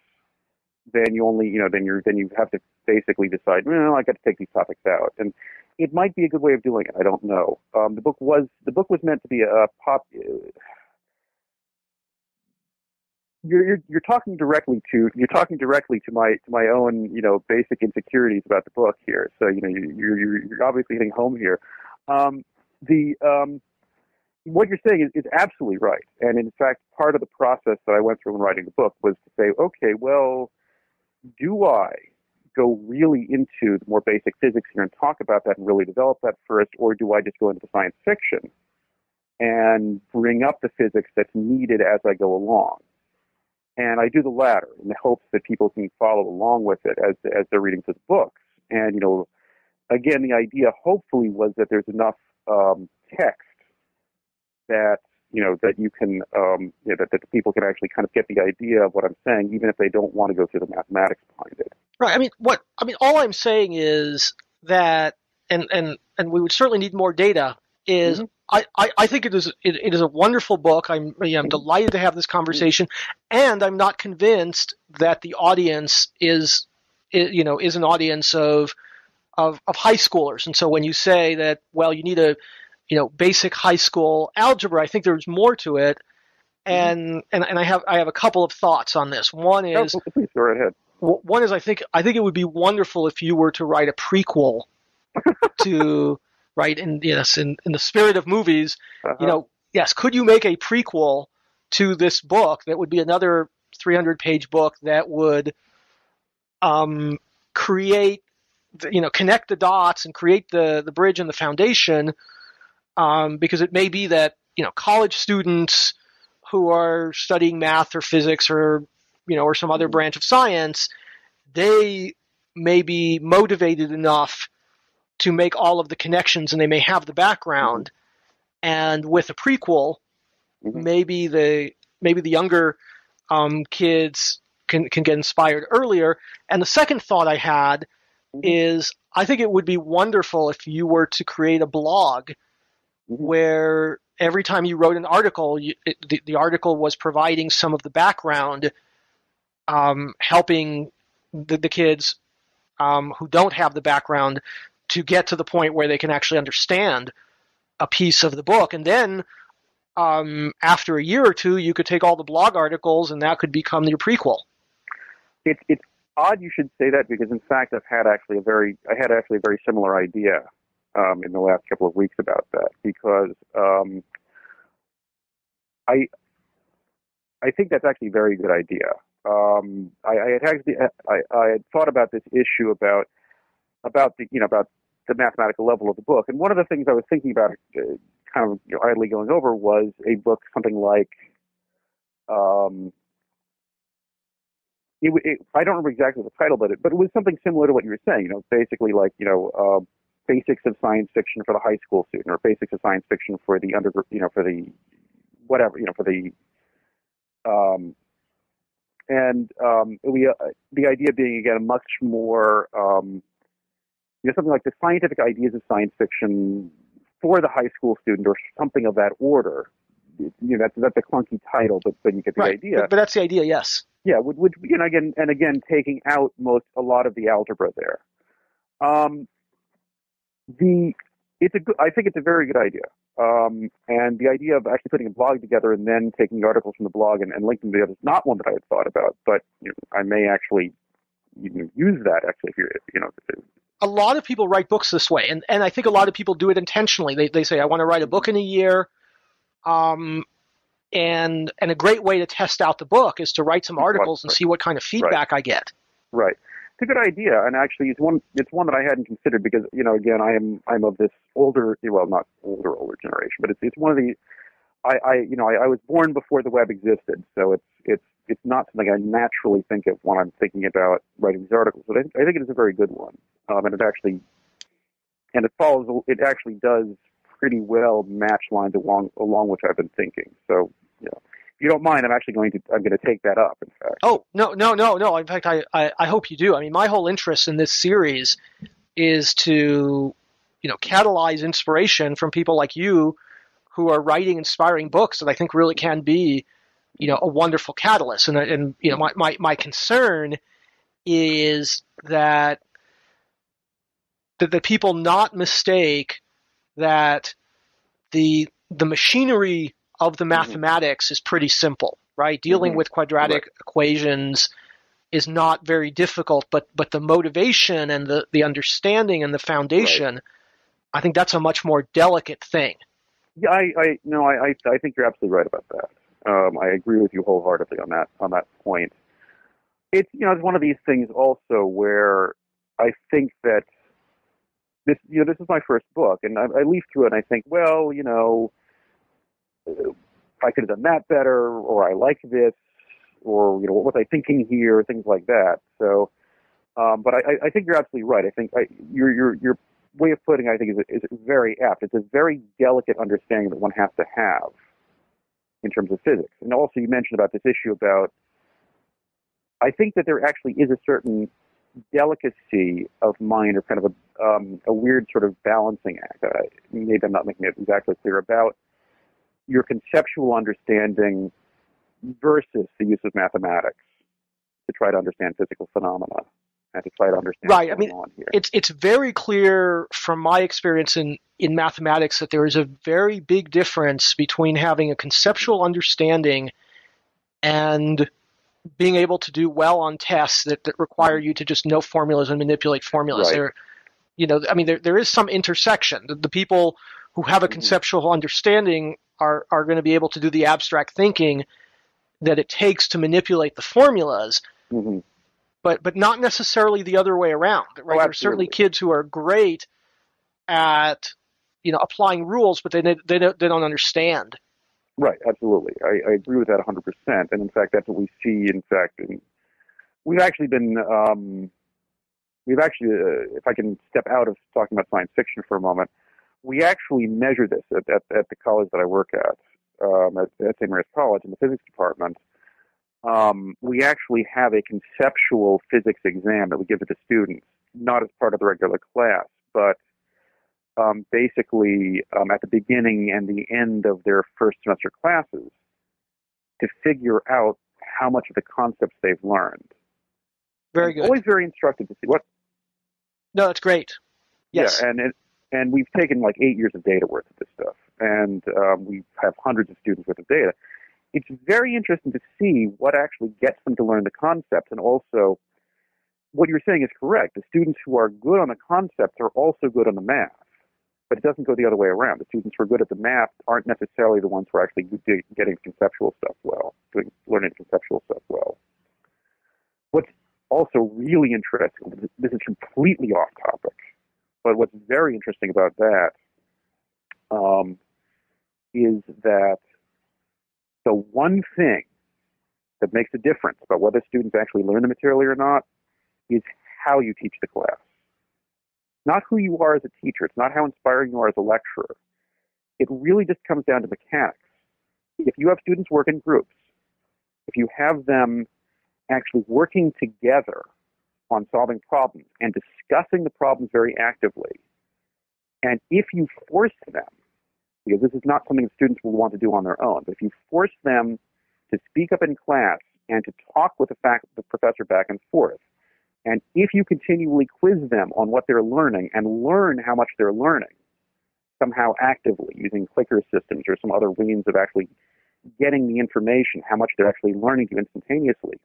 then you only you know then you're then you have to basically decide well I got to take these topics out and it might be a good way of doing it I don't know um, the book was the book was meant to be a pop you're, you're you're talking directly to you're talking directly to my to my own you know basic insecurities about the book here. So you know you, you're you're obviously hitting home here. Um, the um, what you're saying is, is absolutely right, and in fact, part of the process that I went through in writing the book was to say, okay, well, do I go really into the more basic physics here and talk about that and really develop that first, or do I just go into the science fiction and bring up the physics that's needed as I go along? And I do the latter in the hopes that people can follow along with it as, as they're reading through the books. And, you know, again, the idea hopefully was that there's enough um, text that, you know, that you can, um, you know, that, that people can actually kind of get the idea of what I'm saying, even if they don't want to go through the mathematics behind it. Right. I mean, what, I mean, all I'm saying is that, and, and, and we would certainly need more data, is mm-hmm. I, I, I, think it is it, it is a wonderful book. I'm I'm delighted to have this conversation, and I'm not convinced that the audience is, is you know is an audience of, of of high schoolers. And so when you say that, well, you need a you know basic high school algebra, I think there's more to it. Mm-hmm. And and and I have I have a couple of thoughts on this. One is please go ahead. One is I think I think it would be wonderful if you were to write a prequel to right? And yes, in, in the spirit of movies, uh-huh. you know, yes, could you make a prequel to this book that would be another 300 page book that would um, create, the, you know, connect the dots and create the, the bridge and the foundation? Um, because it may be that, you know, college students who are studying math or physics or, you know, or some other mm-hmm. branch of science, they may be motivated enough to make all of the connections and they may have the background mm-hmm. and with a prequel mm-hmm. maybe the maybe the younger um, kids can can get inspired earlier and the second thought i had mm-hmm. is i think it would be wonderful if you were to create a blog. Where every time you wrote an article you, it, the, the article was providing some of the background um, helping the, the kids um, who don't have the background to get to the point where they can actually understand a piece of the book. And then um, after a year or two, you could take all the blog articles and that could become your prequel. It, it's odd you should say that because in fact I've had actually a very I had actually a very similar idea um, in the last couple of weeks about that because um, I I think that's actually a very good idea. Um, I, I had actually I, I had thought about this issue about about the you know about the mathematical level of the book. And one of the things I was thinking about, uh, kind of you know, idly going over, was a book something like, um, it, it, I don't remember exactly the title, but it, but it was something similar to what you were saying. You know, basically like you know, uh, basics of science fiction for the high school student, or basics of science fiction for the under, you know, for the whatever, you know, for the um, and um, we, uh, the idea being again a much more um, you know, something like the scientific ideas of science fiction for the high school student or something of that order. You know, that's, that's a clunky title, but, but you get the right. idea. But, but, that's the idea, yes. Yeah, would, would, you know, again, and again, taking out most, a lot of the algebra there. Um, the, it's a good, I think it's a very good idea. Um, and the idea of actually putting a blog together and then taking the articles from the blog and, and linking them together is not one that I had thought about, but you know, I may actually you know, use that actually if you're, you know, a lot of people write books this way, and, and I think a lot of people do it intentionally. They, they say, I want to write a book in a year. Um, and and a great way to test out the book is to write some articles and see what kind of feedback right. I get. Right. It's a good idea, and actually, it's one it's one that I hadn't considered because you know, again, I am I'm of this older, well, not older older generation, but it's it's one of the I, I you know I, I was born before the web existed, so it's it's it's not something I naturally think of when I'm thinking about writing these articles. But I, I think it is a very good one, um, and it actually and it follows. It actually does pretty well match lines along along which I've been thinking. So you know, you don't mind, I'm actually going to I'm going to take that up. In fact. Oh no no no no! In fact, I, I I hope you do. I mean, my whole interest in this series is to you know catalyze inspiration from people like you who are writing inspiring books that I think really can be you know a wonderful catalyst. And and you know my my my concern is that that the people not mistake that the the machinery of the Mm-hmm. mathematics is pretty simple, right? Dealing Mhm. with quadratic equations is not very difficult, but but the motivation and the the understanding and the foundation, I think that's a much more delicate thing. Yeah, I, I no, I, I, I think you're absolutely right about that. Um, I agree with you wholeheartedly on that on that point. It's you know it's one of these things also where I think that this you know this is my first book, and I, I leaf through it and I think, well, you know, uh, I could have done that better, or I like this, or you know, what was I thinking here, things like that. So, um, but I, I think you're absolutely right. I think I, your your your way of putting, it, I think, is, is very apt. It's a very delicate understanding that one has to have in terms of physics. And also, you mentioned about this issue about. I think that there actually is a certain delicacy of mind, or kind of a um, a weird sort of balancing act. Uh, maybe I'm not making it exactly clear about your conceptual understanding versus the use of mathematics to try to understand physical phenomena and to try to understand Right, I mean, on here. It's it's very clear from my experience in in mathematics that there is a very big difference between having a conceptual understanding and being able to do well on tests that, that require you to just know formulas and manipulate formulas. Right. There, you know, I mean, there there is some intersection. The, the people who have a conceptual understanding are are going to be able to do the abstract thinking that it takes to manipulate the formulas, hmm but but not necessarily the other way around. Right? Oh, there are certainly kids who are great at you know applying rules, but they they don't, they don't understand. Right, absolutely. I, I agree with that 100%. And in fact, that's what we see, in fact, in, we've actually been, um, we've actually, uh, if I can step out of talking about science fiction for a moment, we actually measure this at, at, at the college that I work at, um, at, at St. Mary's College in the physics department. Um, we actually have a conceptual physics exam that we give to the students, not as part of the regular class, but um, basically um, at the beginning and the end of their first semester classes to figure out how much of the concepts they've learned. Very It's good. Always very instructive to see what. No, that's great. Yes. Yeah, and it, and we've taken like eight years of data worth of this stuff, and um, we have hundreds of students worth of data. It's very interesting to see what actually gets them to learn the concepts, and also what you're saying is correct. The students who are good on the concepts are also good on the math, but it doesn't go the other way around. The students who are good at the math aren't necessarily the ones who are actually getting conceptual stuff well, doing learning conceptual stuff well. What's also really interesting, this is completely off topic, but what's very interesting about that um, is that the one thing that makes a difference about whether students actually learn the material or not is how you teach the class. Not who you are as a teacher. It's not how inspiring you are as a lecturer. It really just comes down to mechanics. If you have students work in groups, if you have them actually working together on solving problems and discussing the problems very actively, and if you force them, because this is not something students will want to do on their own, but if you force them to speak up in class and to talk with the, fac- the professor back and forth, and if you continually quiz them on what they're learning and learn how much they're learning, somehow actively using clicker systems or some other means of actually getting the information, how much they're actually learning to instantaneously,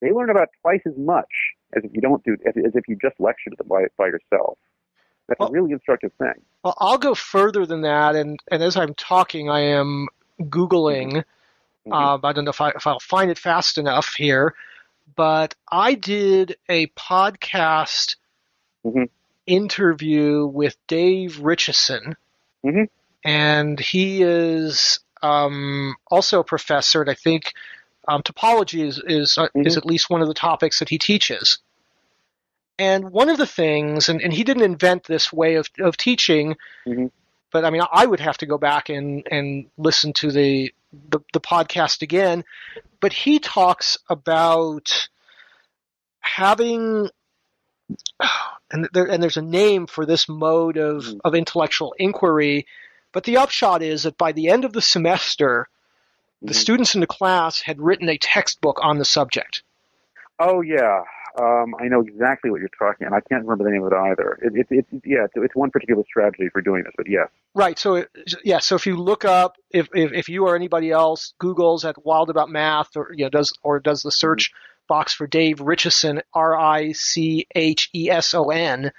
they learn about twice as much as if you don't do as, as if you just lecture to them by, by yourself. That's Well- a really instructive thing. Well, I'll go further than that, and, and as I'm talking, I am Googling. Mhm. Um, I don't know if, I, if I'll find it fast enough here, but I did a podcast Mhm. interview with Dave Richeson, Mhm. and he is um, also a professor, and I think um, topology is is, uh, is Mhm. at least one of the topics that he teaches. And one of the things, and, and he didn't invent this way of, of teaching, Mhm. but I mean, I would have to go back and, and listen to the the, the podcast again, but he talks about having and there and there's a name for this mode of, Mhm. of intellectual inquiry, but the upshot is that by the end of the semester, the Mhm. students in the class had written a textbook on the subject. Oh yeah, um, I know exactly what you're talking, and I can't remember the name of it either. It, it, it's yeah, it's, it's one particular strategy for doing this, but yes. Right. So it- yeah. So if you look up, if, if if you or anybody else Google's at Wild About Math, or you know does or does the search box for Dave Richeson, R I C H E S O N,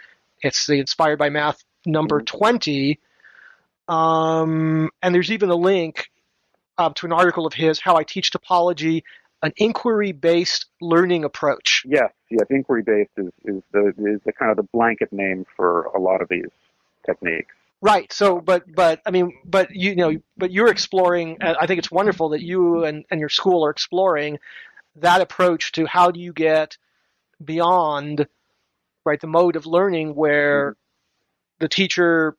it's the Inspired by Math number Mhm. twenty. Um, and there's even a link uh, to an article of his, "How I Teach Topology: An Inquiry-Based Learning Approach." Yes, yes, inquiry based is, is the is the kind of the blanket name for a lot of these techniques. Right. So, but but I mean, but you know, but you're exploring. I think it's wonderful that you and, and your school are exploring that approach to how do you get beyond right the mode of learning where the teacher,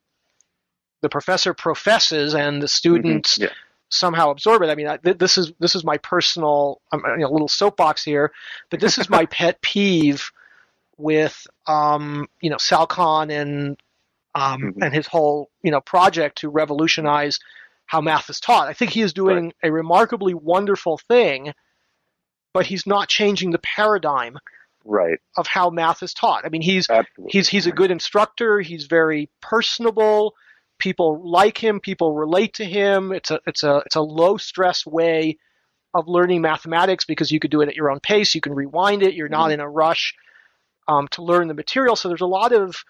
the professor professes and the students Mhm, Yeah. Somehow absorb it. I mean, I, th- this is this is my personal um, you know, little soapbox here, but this is my pet peeve with um, you know Sal Khan and um, Mhm. and his whole you know project to revolutionize how math is taught. I think he is doing a remarkably wonderful thing, but he's not changing the paradigm Right. of how math is taught. I mean, he's Absolutely. he's he's a good instructor. He's very personable. People like him. People relate to him. It's a it's a it's a low stress way of learning mathematics because you could do it at your own pace. You can rewind it. You're not Mhm. in a rush um, to learn the material. So there's a lot of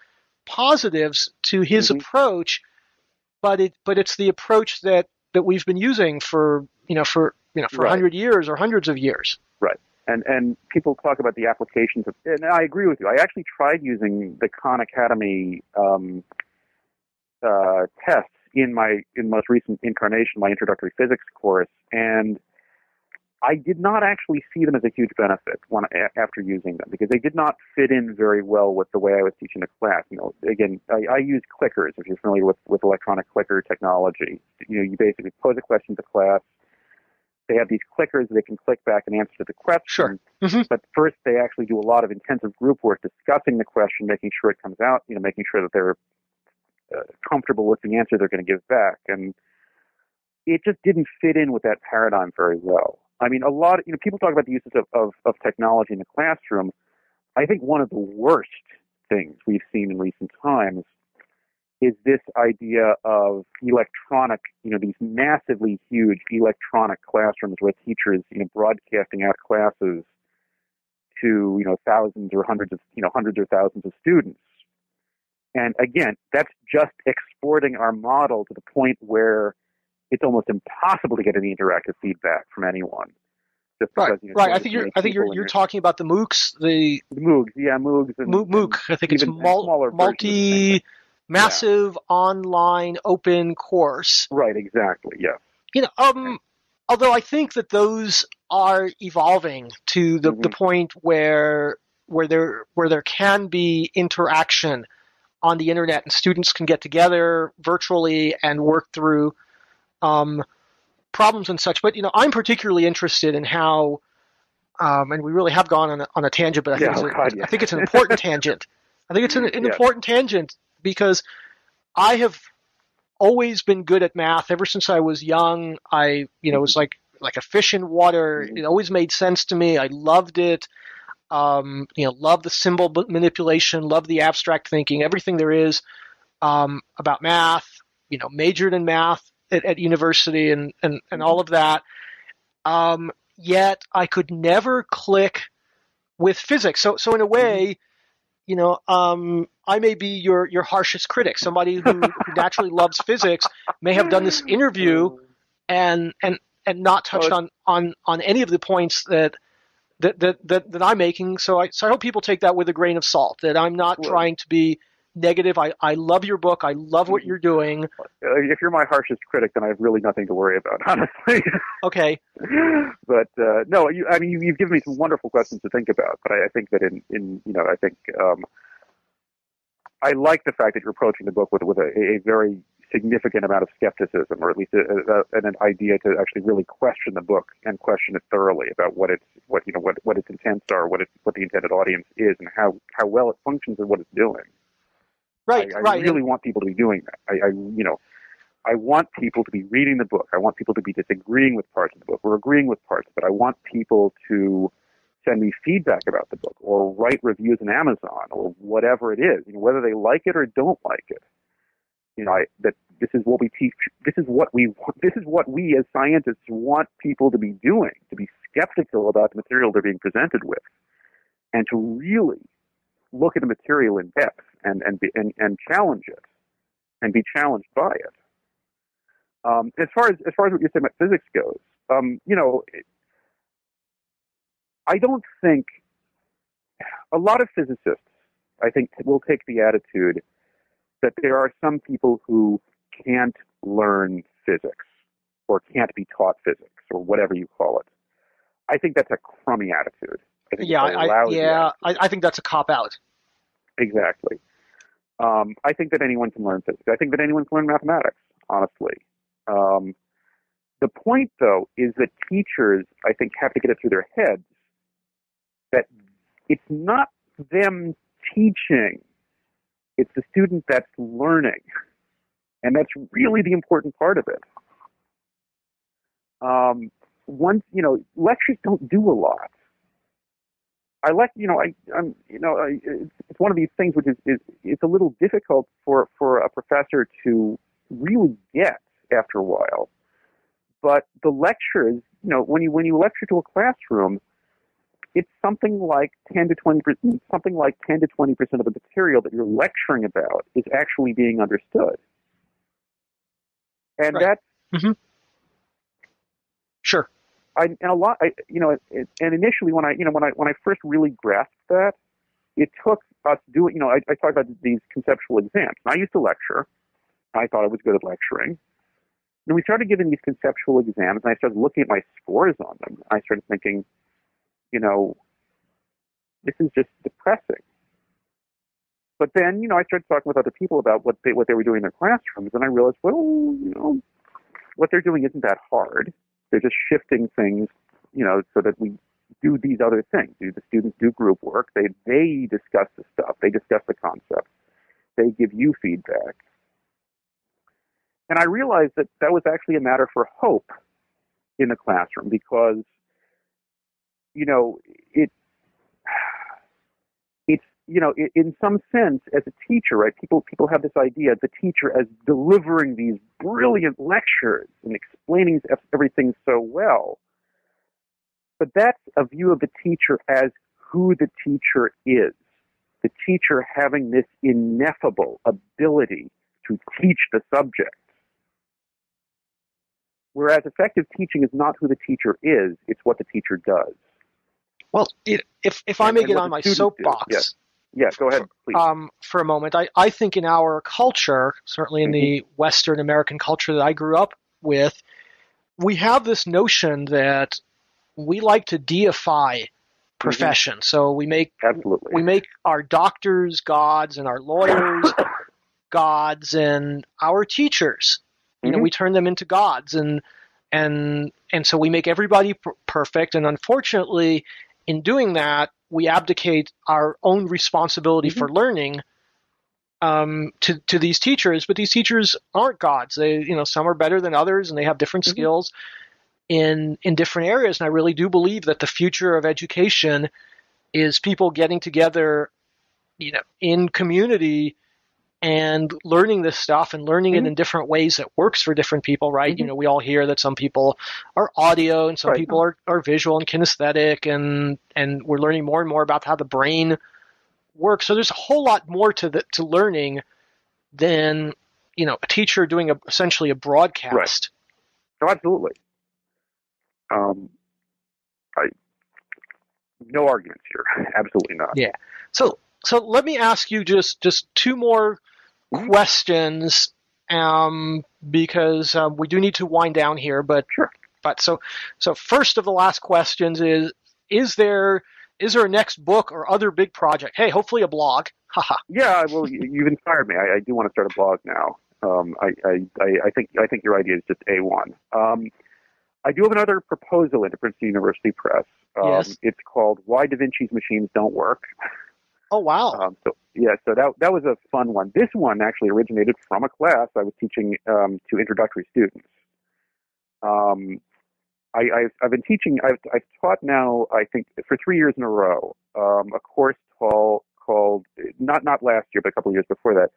positives to his Mhm. approach, but it but it's the approach that that we've been using for you know for you know for a Right. hundred years or hundreds of years. Right. And and people talk about the applications of and I agree with you. I actually tried using the Khan Academy um, uh, tests in my in most recent incarnation, my introductory physics course, and I did not actually see them as a huge benefit when, after using them because they did not fit in very well with the way I was teaching the class. You know, again, I, I use clickers. If you're familiar with with electronic clicker technology, you know, you basically pose a question to class. They have these clickers they can click back and answer the question. Sure. Mhm. But first, they actually do a lot of intensive group work discussing the question, making sure it comes out, you know, making sure that they're uh, comfortable with the answer they're going to give back. And it just didn't fit in with that paradigm very well. I mean, a lot of, you know, people talk about the uses of, of, of technology in the classroom. I think one of the worst things we've seen in recent times is this idea of electronic, you know, these massively huge electronic classrooms where teachers, you know, broadcasting out classes to, you know, thousands or hundreds of, you know, hundreds or thousands of students. And again, that's just exporting our model to the point where it's almost impossible to get any interactive feedback from anyone. Just because, Right, you know, right. I think you're. I think you're. You're talking about the MOOCs, the the Moogs, yeah, MOOCs. and Mo- MOOC. I think it's mul- smaller versions of the same thing. multi, massive online open course. right, exactly, yeah. You know, um, although I think that those are evolving to the, the Mhm. point where where there where there can be interaction on the internet and students can get together virtually and work through um, problems and such. But you know, I'm particularly interested in how, um, and we really have gone on a, on a tangent, but I think, Yeah, it's, oh a- yeah. I think it's an important tangent. I think it's an, an Yeah. important tangent because I have always been good at math ever since I was young. I, you know, it was like like a fish in water. Mhm. It always made sense to me. I loved it. Um, you know, love the symbol manipulation, love the abstract thinking, everything there is um, about math. You know, majored in math at, at university and, and, and all of that. Um, yet I could never click with physics. So so in a way, you know, um, I may be your your harshest critic. Somebody who, who naturally loves physics may have done this interview and and and not touched on on on any of the points that. That, that, that, that I'm making, so I so I hope people take that with a grain of salt. That I'm not Well- trying to be negative. I, I love your book. I love what you're doing. If you're my harshest critic, then I have really nothing to worry about, honestly. Okay, but uh, no, you, I mean, you, you've given me some wonderful questions to think about. But I, I think that in, in, you know, I think um, I like the fact that you're approaching the book with with a, a very significant amount of skepticism, or at least a, a, an idea to actually really question the book and question it thoroughly about what its what you know what what its intents are, what it what the intended audience is, and how how well it functions and what it's doing. Right, I, I right. really want people to be doing that. I, I you know. I want people to be reading the book. I want people to be disagreeing with parts of the book or agreeing with parts, but I want people to send me feedback about the book or write reviews on Amazon or whatever it is, you know, whether they like it or don't like it. You know, I, that this is what we teach. This is what we. This is what we as scientists want people to be doing, to be skeptical about the material they're being presented with, and to really look at the material in depth and and be, and, and challenge it, and be challenged by it. Um, as far as as far as what you said about physics goes, um, you know, I don't think a lot of physicists, I think, will take the attitude that there are some people who can't learn physics or can't be taught physics or whatever you call it. I think that's a crummy attitude. I think yeah, I, yeah. I, I think that's a cop out. Exactly. Um, I think that anyone can learn physics. I think that anyone can learn mathematics, honestly. Um, the point, though, is that teachers, I think, have to get it through their heads that it's not them teaching, it's the student that's learning. And that's really the important part of it. Um, once, you know, lectures don't do a lot. I like, you know, I, I'm, you know, I, it's, it's one of these things which is, is, it's a little difficult for, for a professor to really get after a while. But the lectures, you know, when you when you lecture to a classroom, it's something like 10 to 20 percent, something like 10 to 20 percent of the material that you're lecturing about is actually being understood, and Right. that's mm-hmm. Sure. I, and a lot, I, you know, it, and initially when I, you know, when I when I first really grasped that, it took us doing, you know, I, I talked about these conceptual exams. And I used to lecture. I thought I was good at lecturing. And we started giving these conceptual exams, and I started looking at my scores on them. I started thinking, you know, this is just depressing. But then, you know, I started talking with other people about what they what they were doing in their classrooms, and I realized, well, you know, what they're doing isn't that hard. They're just shifting things, you know, so that we do these other things. Do the students do group work? They they discuss the stuff. They discuss the concepts. They give you feedback. And I realized that that was actually a matter for hope in the classroom because, you know, it it's you know, i- in some sense, as a teacher, right? People people have this idea of the teacher as delivering these brilliant lectures and explaining everything so well. But that's a view of the teacher as who the teacher is. The teacher having this ineffable ability to teach the subject. Whereas effective teaching is not who the teacher is, it's what the teacher does. Well, it, if if I may get on my soapbox yes. Yeah, go ahead, please. um, for a moment, I, I think in our culture, certainly in the Western American culture that I grew up with, we have this notion that we like to deify profession. So we make Absolutely. we make our doctors gods and our lawyers gods and our teachers you know Mhm. we turn them into gods and and and so we make everybody per- perfect and unfortunately in doing that we abdicate our own responsibility Mhm. for learning um, to to these teachers but these teachers aren't gods they you know some are better than others and they have different Mhm. skills in in different areas and i really do believe that the future of education is people getting together you know in community and learning this stuff and learning it Mhm. in different ways that works for different people right you Mhm. know we all hear that some people are audio and some Right. people are, are visual and kinesthetic and and we're learning more and more about how the brain works so there's a whole lot more to the to learning than you know a teacher doing a, essentially a broadcast No, absolutely. Um, I no arguments here. Absolutely not. Yeah. So so let me ask you just just two more. Questions um, because um, we do need to wind down here. But Sure. but so so first of the last questions is is there is there a next book or other big project? Hey, hopefully a blog. Haha. Yeah, well, you, you've inspired me. I, I do want to start a blog now. Um, I, I, I think I think your idea is just a one. Um, I do have another proposal into Princeton University Press. Um, Yes. It's called "Why Da Vinci's Machines Don't Work." Oh wow. Um, so yeah, so that that was a fun one. This one actually originated from a class I was teaching um, to introductory students. Um, I, I've, I've been teaching. I've, I've taught now. I think for three years in a row um, a course called called not not last year, but a couple of years before that,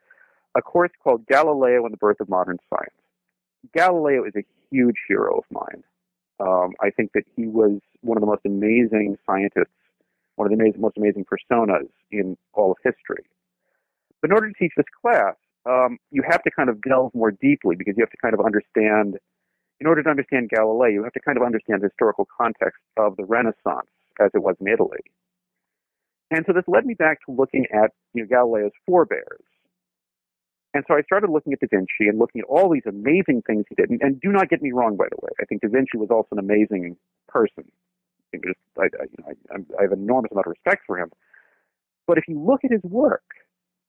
a course called Galileo and the Birth of Modern Science. Galileo is a huge hero of mine. Um, I think that he was one of the most amazing scientists one of the most amazing personas in all of history. But in order to teach this class, um, you have to kind of delve more deeply because you have to kind of understand, in order to understand Galileo, you have to kind of understand the historical context of the Renaissance as it was in Italy. And so this led me back to looking at you know, Galileo's forebears. And so I started looking at Da Vinci and looking at all these amazing things he did. And, and do not get me wrong, by the way. I think Da Vinci was also an amazing person. I, I, I, I have an enormous amount of respect for him. But if you look at his work,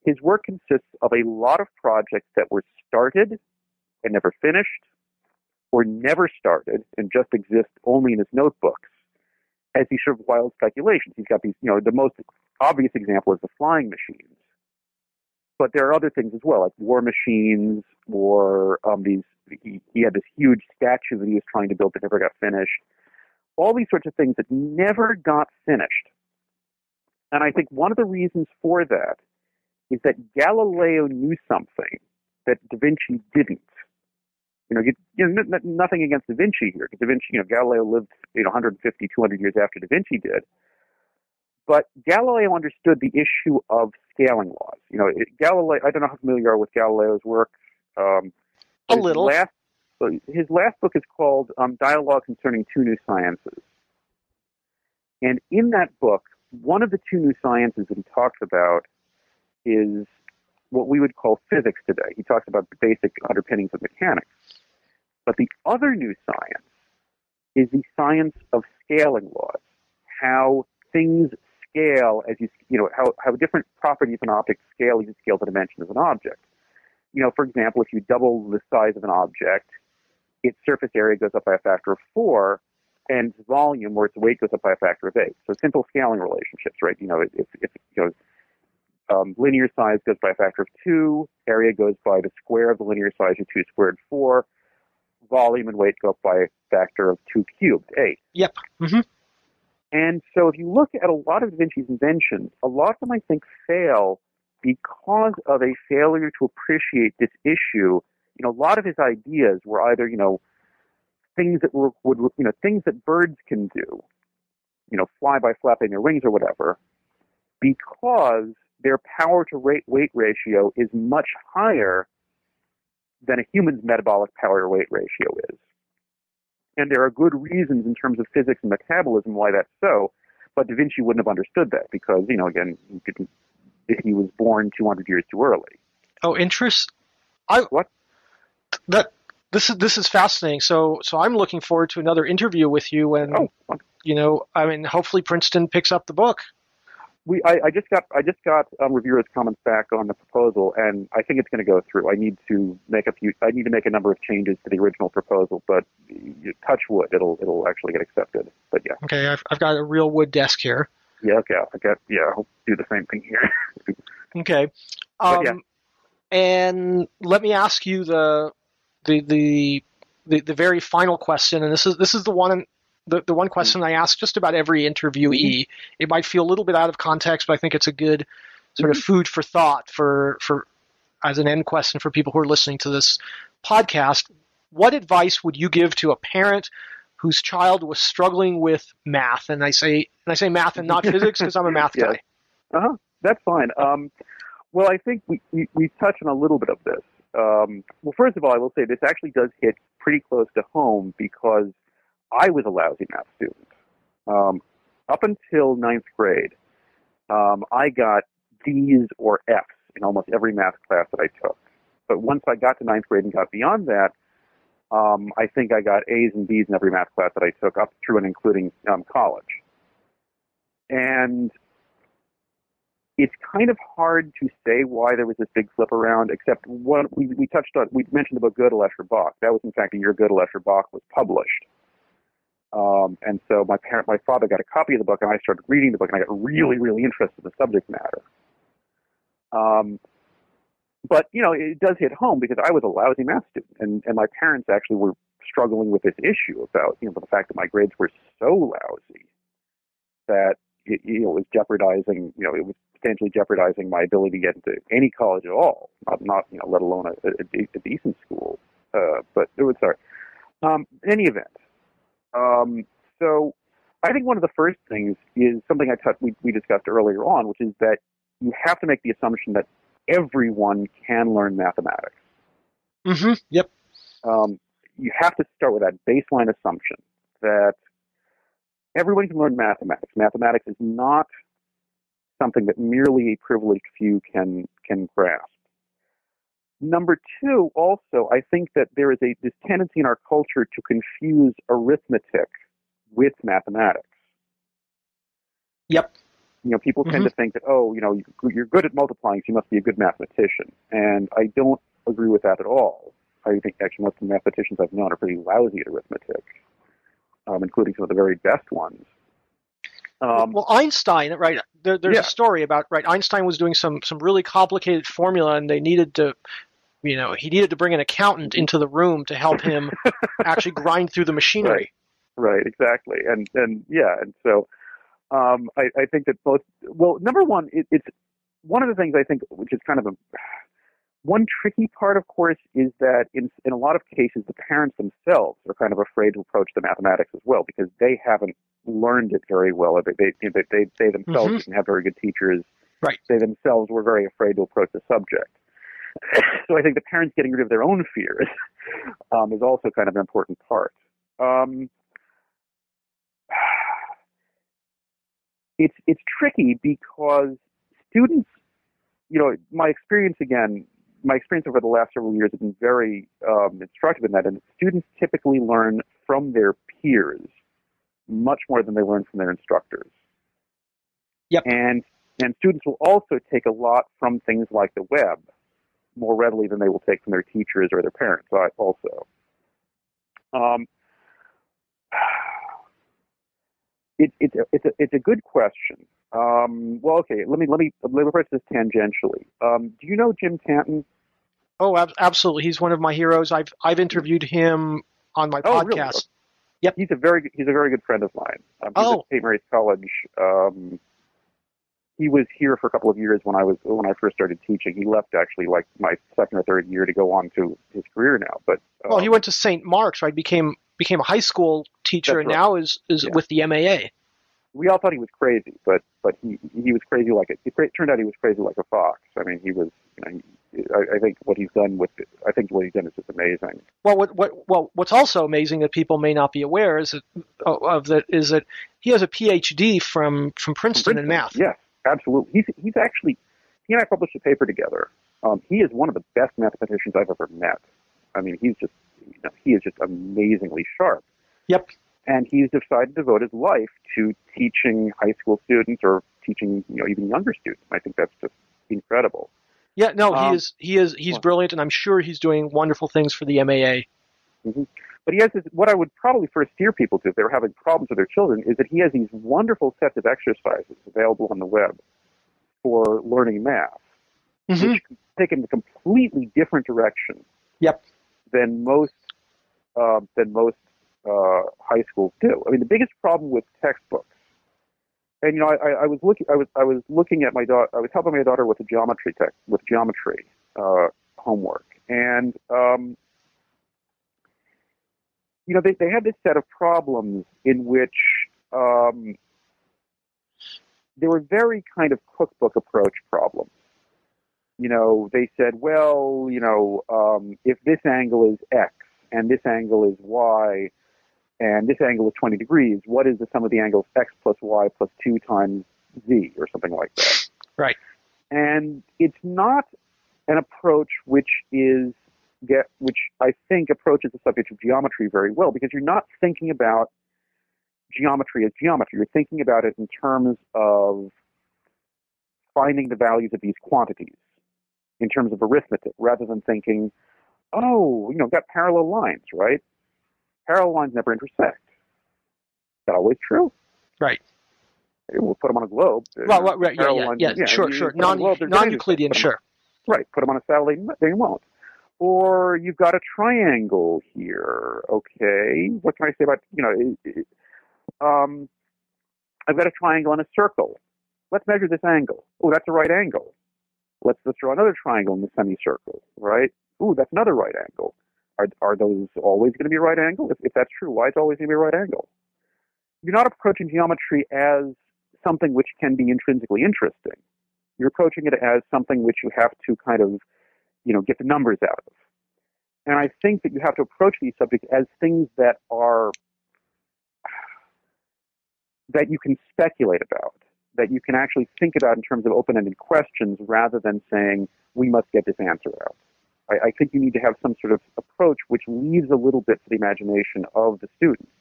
his work consists of a lot of projects that were started and never finished, or never started and just exist only in his notebooks as these sort of wild speculations. He's got these, you know, the most obvious example is the flying machines. But there are other things as well, like war machines, or um, these. He, he had this huge statue that he was trying to build that never got finished all these sorts of things that never got finished. And I think one of the reasons for that is that Galileo knew something that Da Vinci didn't. You know, you, you know n- nothing against Da Vinci here, because Da Vinci, you know, Galileo lived, you know, 150, 200 years after Da Vinci did. But Galileo understood the issue of scaling laws. You know, it, Galileo, I don't know how familiar you are with Galileo's work. Um, A little. Last, so his last book is called um, Dialogue Concerning Two New Sciences. And in that book, one of the two new sciences that he talks about is what we would call physics today. He talks about the basic underpinnings of mechanics. But the other new science is the science of scaling laws, how things scale as you, you know, how, how different properties of an object scale as you scale the dimension of an object. You know, for example, if you double the size of an object, its surface area goes up by a factor of four, and its volume or its weight goes up by a factor of eight. So simple scaling relationships, right? You know, if, if you know, um, linear size goes by a factor of two, area goes by the square of the linear size of two squared four, volume and weight go up by a factor of two cubed, eight. Yep. hmm And so if you look at a lot of Da Vinci's inventions, a lot of them I think fail because of a failure to appreciate this issue. You know, a lot of his ideas were either, you know, things that were, would, you know, things that birds can do, you know, fly by flapping their wings or whatever, because their power to rate weight ratio is much higher than a human's metabolic power to weight ratio is. And there are good reasons in terms of physics and metabolism why that's so, but Da Vinci wouldn't have understood that because, you know, again, he, didn't, he was born 200 years too early. Oh, interest. I What? That this is this is fascinating. So so I'm looking forward to another interview with you when Oh, you know I mean hopefully Princeton picks up the book. we I, I just got I just got um, reviewers' comments back on the proposal, and I think it's going to go through. I need to make a few. I need to make a number of changes to the original proposal, but touch wood, it'll it'll actually get accepted. But yeah, Okay, I've I've got a real wood desk here. yeah, okay, I got yeah. I'll do the same thing here. Okay. Um, yeah. And let me ask you the, the the the the very final question, and this is this is the one the, the one question I ask just about every interviewee. It might feel a little bit out of context, but I think it's a good sort of food for thought for for as an end question for people who are listening to this podcast. What advice would you give to a parent whose child was struggling with math? And I say and I say math and not physics because I'm a math Yes. guy. Uh huh. That's fine. Um, well, I think we, we we touched on a little bit of this. Um, well, first of all, I will say this actually does hit pretty close to home because I was a lousy math student. Um, up until ninth grade, um, I got D's or F's in almost every math class that I took. But once I got to ninth grade and got beyond that, um, I think I got A's and B's in every math class that I took up through and including um, college. And it's kind of hard to say why there was this big flip around, except one we, we touched on, we mentioned the about Gödel Escher Bach. That was in fact a year Gödel Escher Bach was published. Um, and so my parent, my father got a copy of the book, and I started reading the book, and I got really, really interested in the subject matter. Um, but you know, it does hit home because I was a lousy math student, and and my parents actually were struggling with this issue about you know the fact that my grades were so lousy that it, you know it was jeopardizing you know it was potentially jeopardizing my ability to get into any college at all, not not you know let alone a, a, a decent school. Uh, but it was sorry. Um, in any event, um, so I think one of the first things is something I touched, we, we discussed earlier on, which is that you have to make the assumption that everyone can learn mathematics. Mm-hmm. Yep. Um, you have to start with that baseline assumption that everyone can learn mathematics. Mathematics is not something that merely a privileged few can can grasp. Number two, also, I think that there is a this tendency in our culture to confuse arithmetic with mathematics. Yep. You know, people tend mm-hmm. to think that, oh, you know, you're good at multiplying, so you must be a good mathematician. And I don't agree with that at all. I think actually most of the mathematicians I've known are pretty lousy at arithmetic, um, including some of the very best ones. Um, well, Einstein, right? There, there's yeah. a story about right. Einstein was doing some some really complicated formula, and they needed to, you know, he needed to bring an accountant into the room to help him actually grind through the machinery. Right. right, exactly, and and yeah, and so um, I, I think that both. Well, number one, it, it's one of the things I think, which is kind of a one tricky part, of course, is that in in a lot of cases, the parents themselves are kind of afraid to approach the mathematics as well because they haven't learned it very well. They they they, they, themselves mm-hmm. didn't have very good teachers. Right. They themselves were very afraid to approach the subject. so I think the parents getting rid of their own fears um, is also kind of an important part. Um, it's it's tricky because students, you know, my experience again my experience over the last several years has been very um, instructive in that, and students typically learn from their peers much more than they learn from their instructors. Yep. And and students will also take a lot from things like the web more readily than they will take from their teachers or their parents. Also, um, it, it's a, it's a it's a good question. Um, well, okay, let me let me let me approach this tangentially. Um, do you know Jim Tanton? Oh, ab- absolutely. He's one of my heroes. I've I've interviewed him on my oh, podcast. Really? Yep. He's a very he's a very good friend of mine. Um, he's oh. at St. Mary's College. Um, he was here for a couple of years when I was when I first started teaching. He left actually like my second or third year to go on to his career now. But um, well, he went to St. Mark's, right? became became a high school teacher, and right. now is is yeah. with the MAA. We all thought he was crazy, but but he he was crazy like a, it turned out he was crazy like a fox. I mean, he was he, I, I think what he's done with I think what he's done is just amazing. Well, what what well what's also amazing that people may not be aware is that of that is that he has a PhD from from Princeton, Princeton in math. Yes, absolutely. He's he's actually he and I published a paper together. Um, he is one of the best mathematicians I've ever met. I mean, he's just you know, he is just amazingly sharp. Yep. And he's decided to devote his life to teaching high school students or teaching, you know, even younger students. I think that's just incredible. Yeah, no, um, he is he is he's brilliant, and I'm sure he's doing wonderful things for the MAA. Mm-hmm. But he has this, what I would probably first steer people to if they were having problems with their children is that he has these wonderful sets of exercises available on the web for learning math, mm-hmm. which take in a completely different direction. Yep. Than most uh, than most uh, high schools do. I mean, the biggest problem with textbooks, and you know, I, I was looking, I was, I was looking at my daughter, I was helping my daughter with a geometry text, with geometry uh, homework, and um, you know, they they had this set of problems in which um, they were very kind of cookbook approach problems. You know, they said, well, you know, um, if this angle is x and this angle is y, and this angle is 20 degrees, what is the sum of the angles x plus y plus 2 times z, or something like that? Right. And it's not an approach which is get, which I think approaches the subject of geometry very well, because you're not thinking about geometry as geometry. You're thinking about it in terms of finding the values of these quantities in terms of arithmetic, rather than thinking, oh, you know, got parallel lines, right? Parallel lines never intersect. Is that always true? Right. We'll put them on a globe. Well, right, right, yeah, yeah, yeah, yeah, sure, sure. Non, non-Euclidean, sure. Right, put them on a satellite, they won't. Or you've got a triangle here. Okay, what can I say about you know? Um, I've got a triangle and a circle. Let's measure this angle. Oh, that's a right angle. Let's let's draw another triangle in the semicircle. Right. Ooh, that's another right angle. Are are those always going to be right angle? If, if that's true, why is it always going to be right angle? You're not approaching geometry as something which can be intrinsically interesting. You're approaching it as something which you have to kind of, you know, get the numbers out of. And I think that you have to approach these subjects as things that are that you can speculate about, that you can actually think about in terms of open-ended questions rather than saying we must get this answer out. I, I think you need to have some sort of approach which leaves a little bit to the imagination of the students.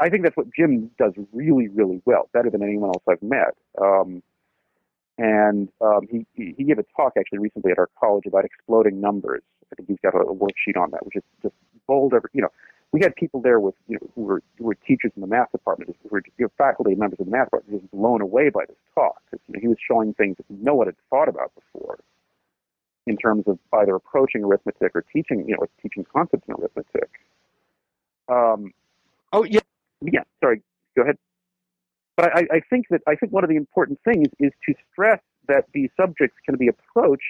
I think that's what Jim does really, really well, better than anyone else I've met. Um, and um, he, he gave a talk actually recently at our college about exploding numbers. I think he's got a, a worksheet on that, which is just bold. Every, you know, we had people there with you know who were who were teachers in the math department, who were you know, faculty members of the math department, just blown away by this talk you know, he was showing things that no one had thought about before in terms of either approaching arithmetic or teaching you know teaching concepts in arithmetic. Um, oh yeah, yeah. Sorry, go ahead. But I, I think that I think one of the important things is to stress that these subjects can be approached.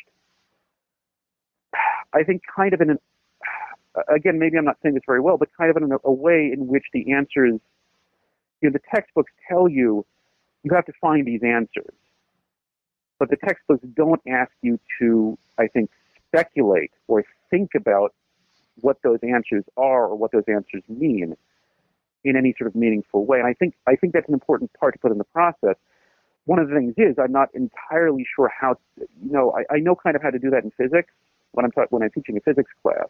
I think kind of in an again maybe I'm not saying this very well, but kind of in a, a way in which the answers, you know, the textbooks tell you you have to find these answers, but the textbooks don't ask you to I think speculate or think about what those answers are or what those answers mean in any sort of meaningful way. And I think I think that's an important part to put in the process. One of the things is I'm not entirely sure how. You know, I, I know kind of how to do that in physics when I'm ta- when I'm teaching a physics class.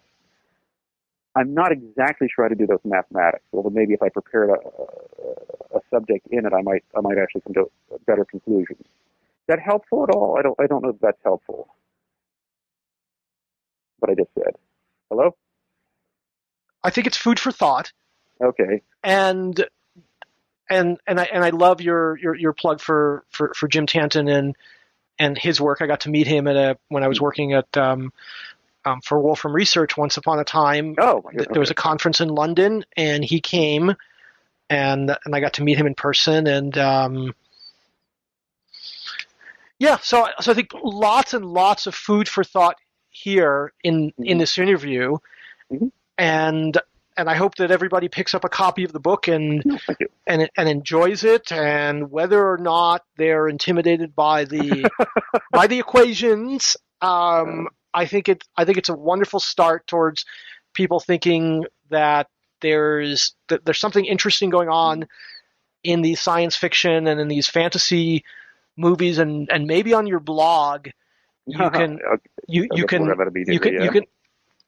I'm not exactly sure how to do those mathematics. Although maybe if I prepared a, a, a subject in it, I might I might actually come to a better conclusions. Is that helpful at all? I don't I don't know if that's helpful. What I just said. Hello. I think it's food for thought. Okay. And and and I and I love your your, your plug for, for, for Jim Tanton and and his work. I got to meet him at a when I was working at um, um, for Wolfram Research once upon a time. Oh, okay. there was a conference in London, and he came, and and I got to meet him in person, and um, yeah, so so I think lots and lots of food for thought here in mm-hmm. in this interview, mm-hmm. and and I hope that everybody picks up a copy of the book and and and enjoys it. And whether or not they're intimidated by the by the equations, um, I think it I think it's a wonderful start towards people thinking that there's that there's something interesting going on in these science fiction and in these fantasy movies, and and maybe on your blog you can you you can you can you can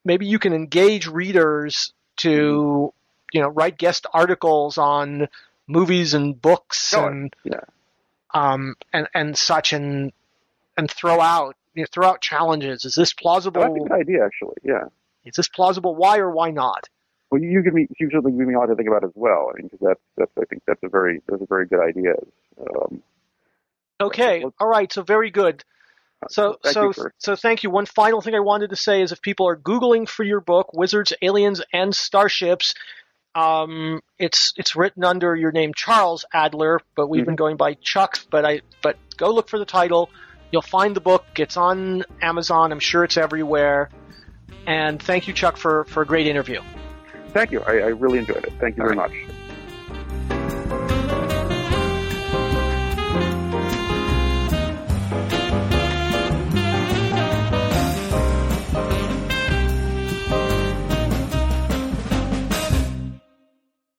maybe you can engage readers to you know write guest articles on movies and books and yeah. um and and such and and throw out you know, throw out challenges. Is this plausible? That's a good idea, actually. Yeah. Is this plausible? Why or why not? Well, you give me you certainly give me a lot to think about as well. I mean, because that's that's I think that's a very those are very good idea Um, okay. All right. So very good. So thank so so thank you. One final thing I wanted to say is if people are googling for your book, Wizards, Aliens, and Starships, um, it's it's written under your name Charles Adler, but we've mm-hmm. been going by Chuck. But I but go look for the title. You'll find the book. It's on Amazon. I'm sure it's everywhere. And thank you, Chuck, for for a great interview. Thank you. I, I really enjoyed it. Thank you All very right. much.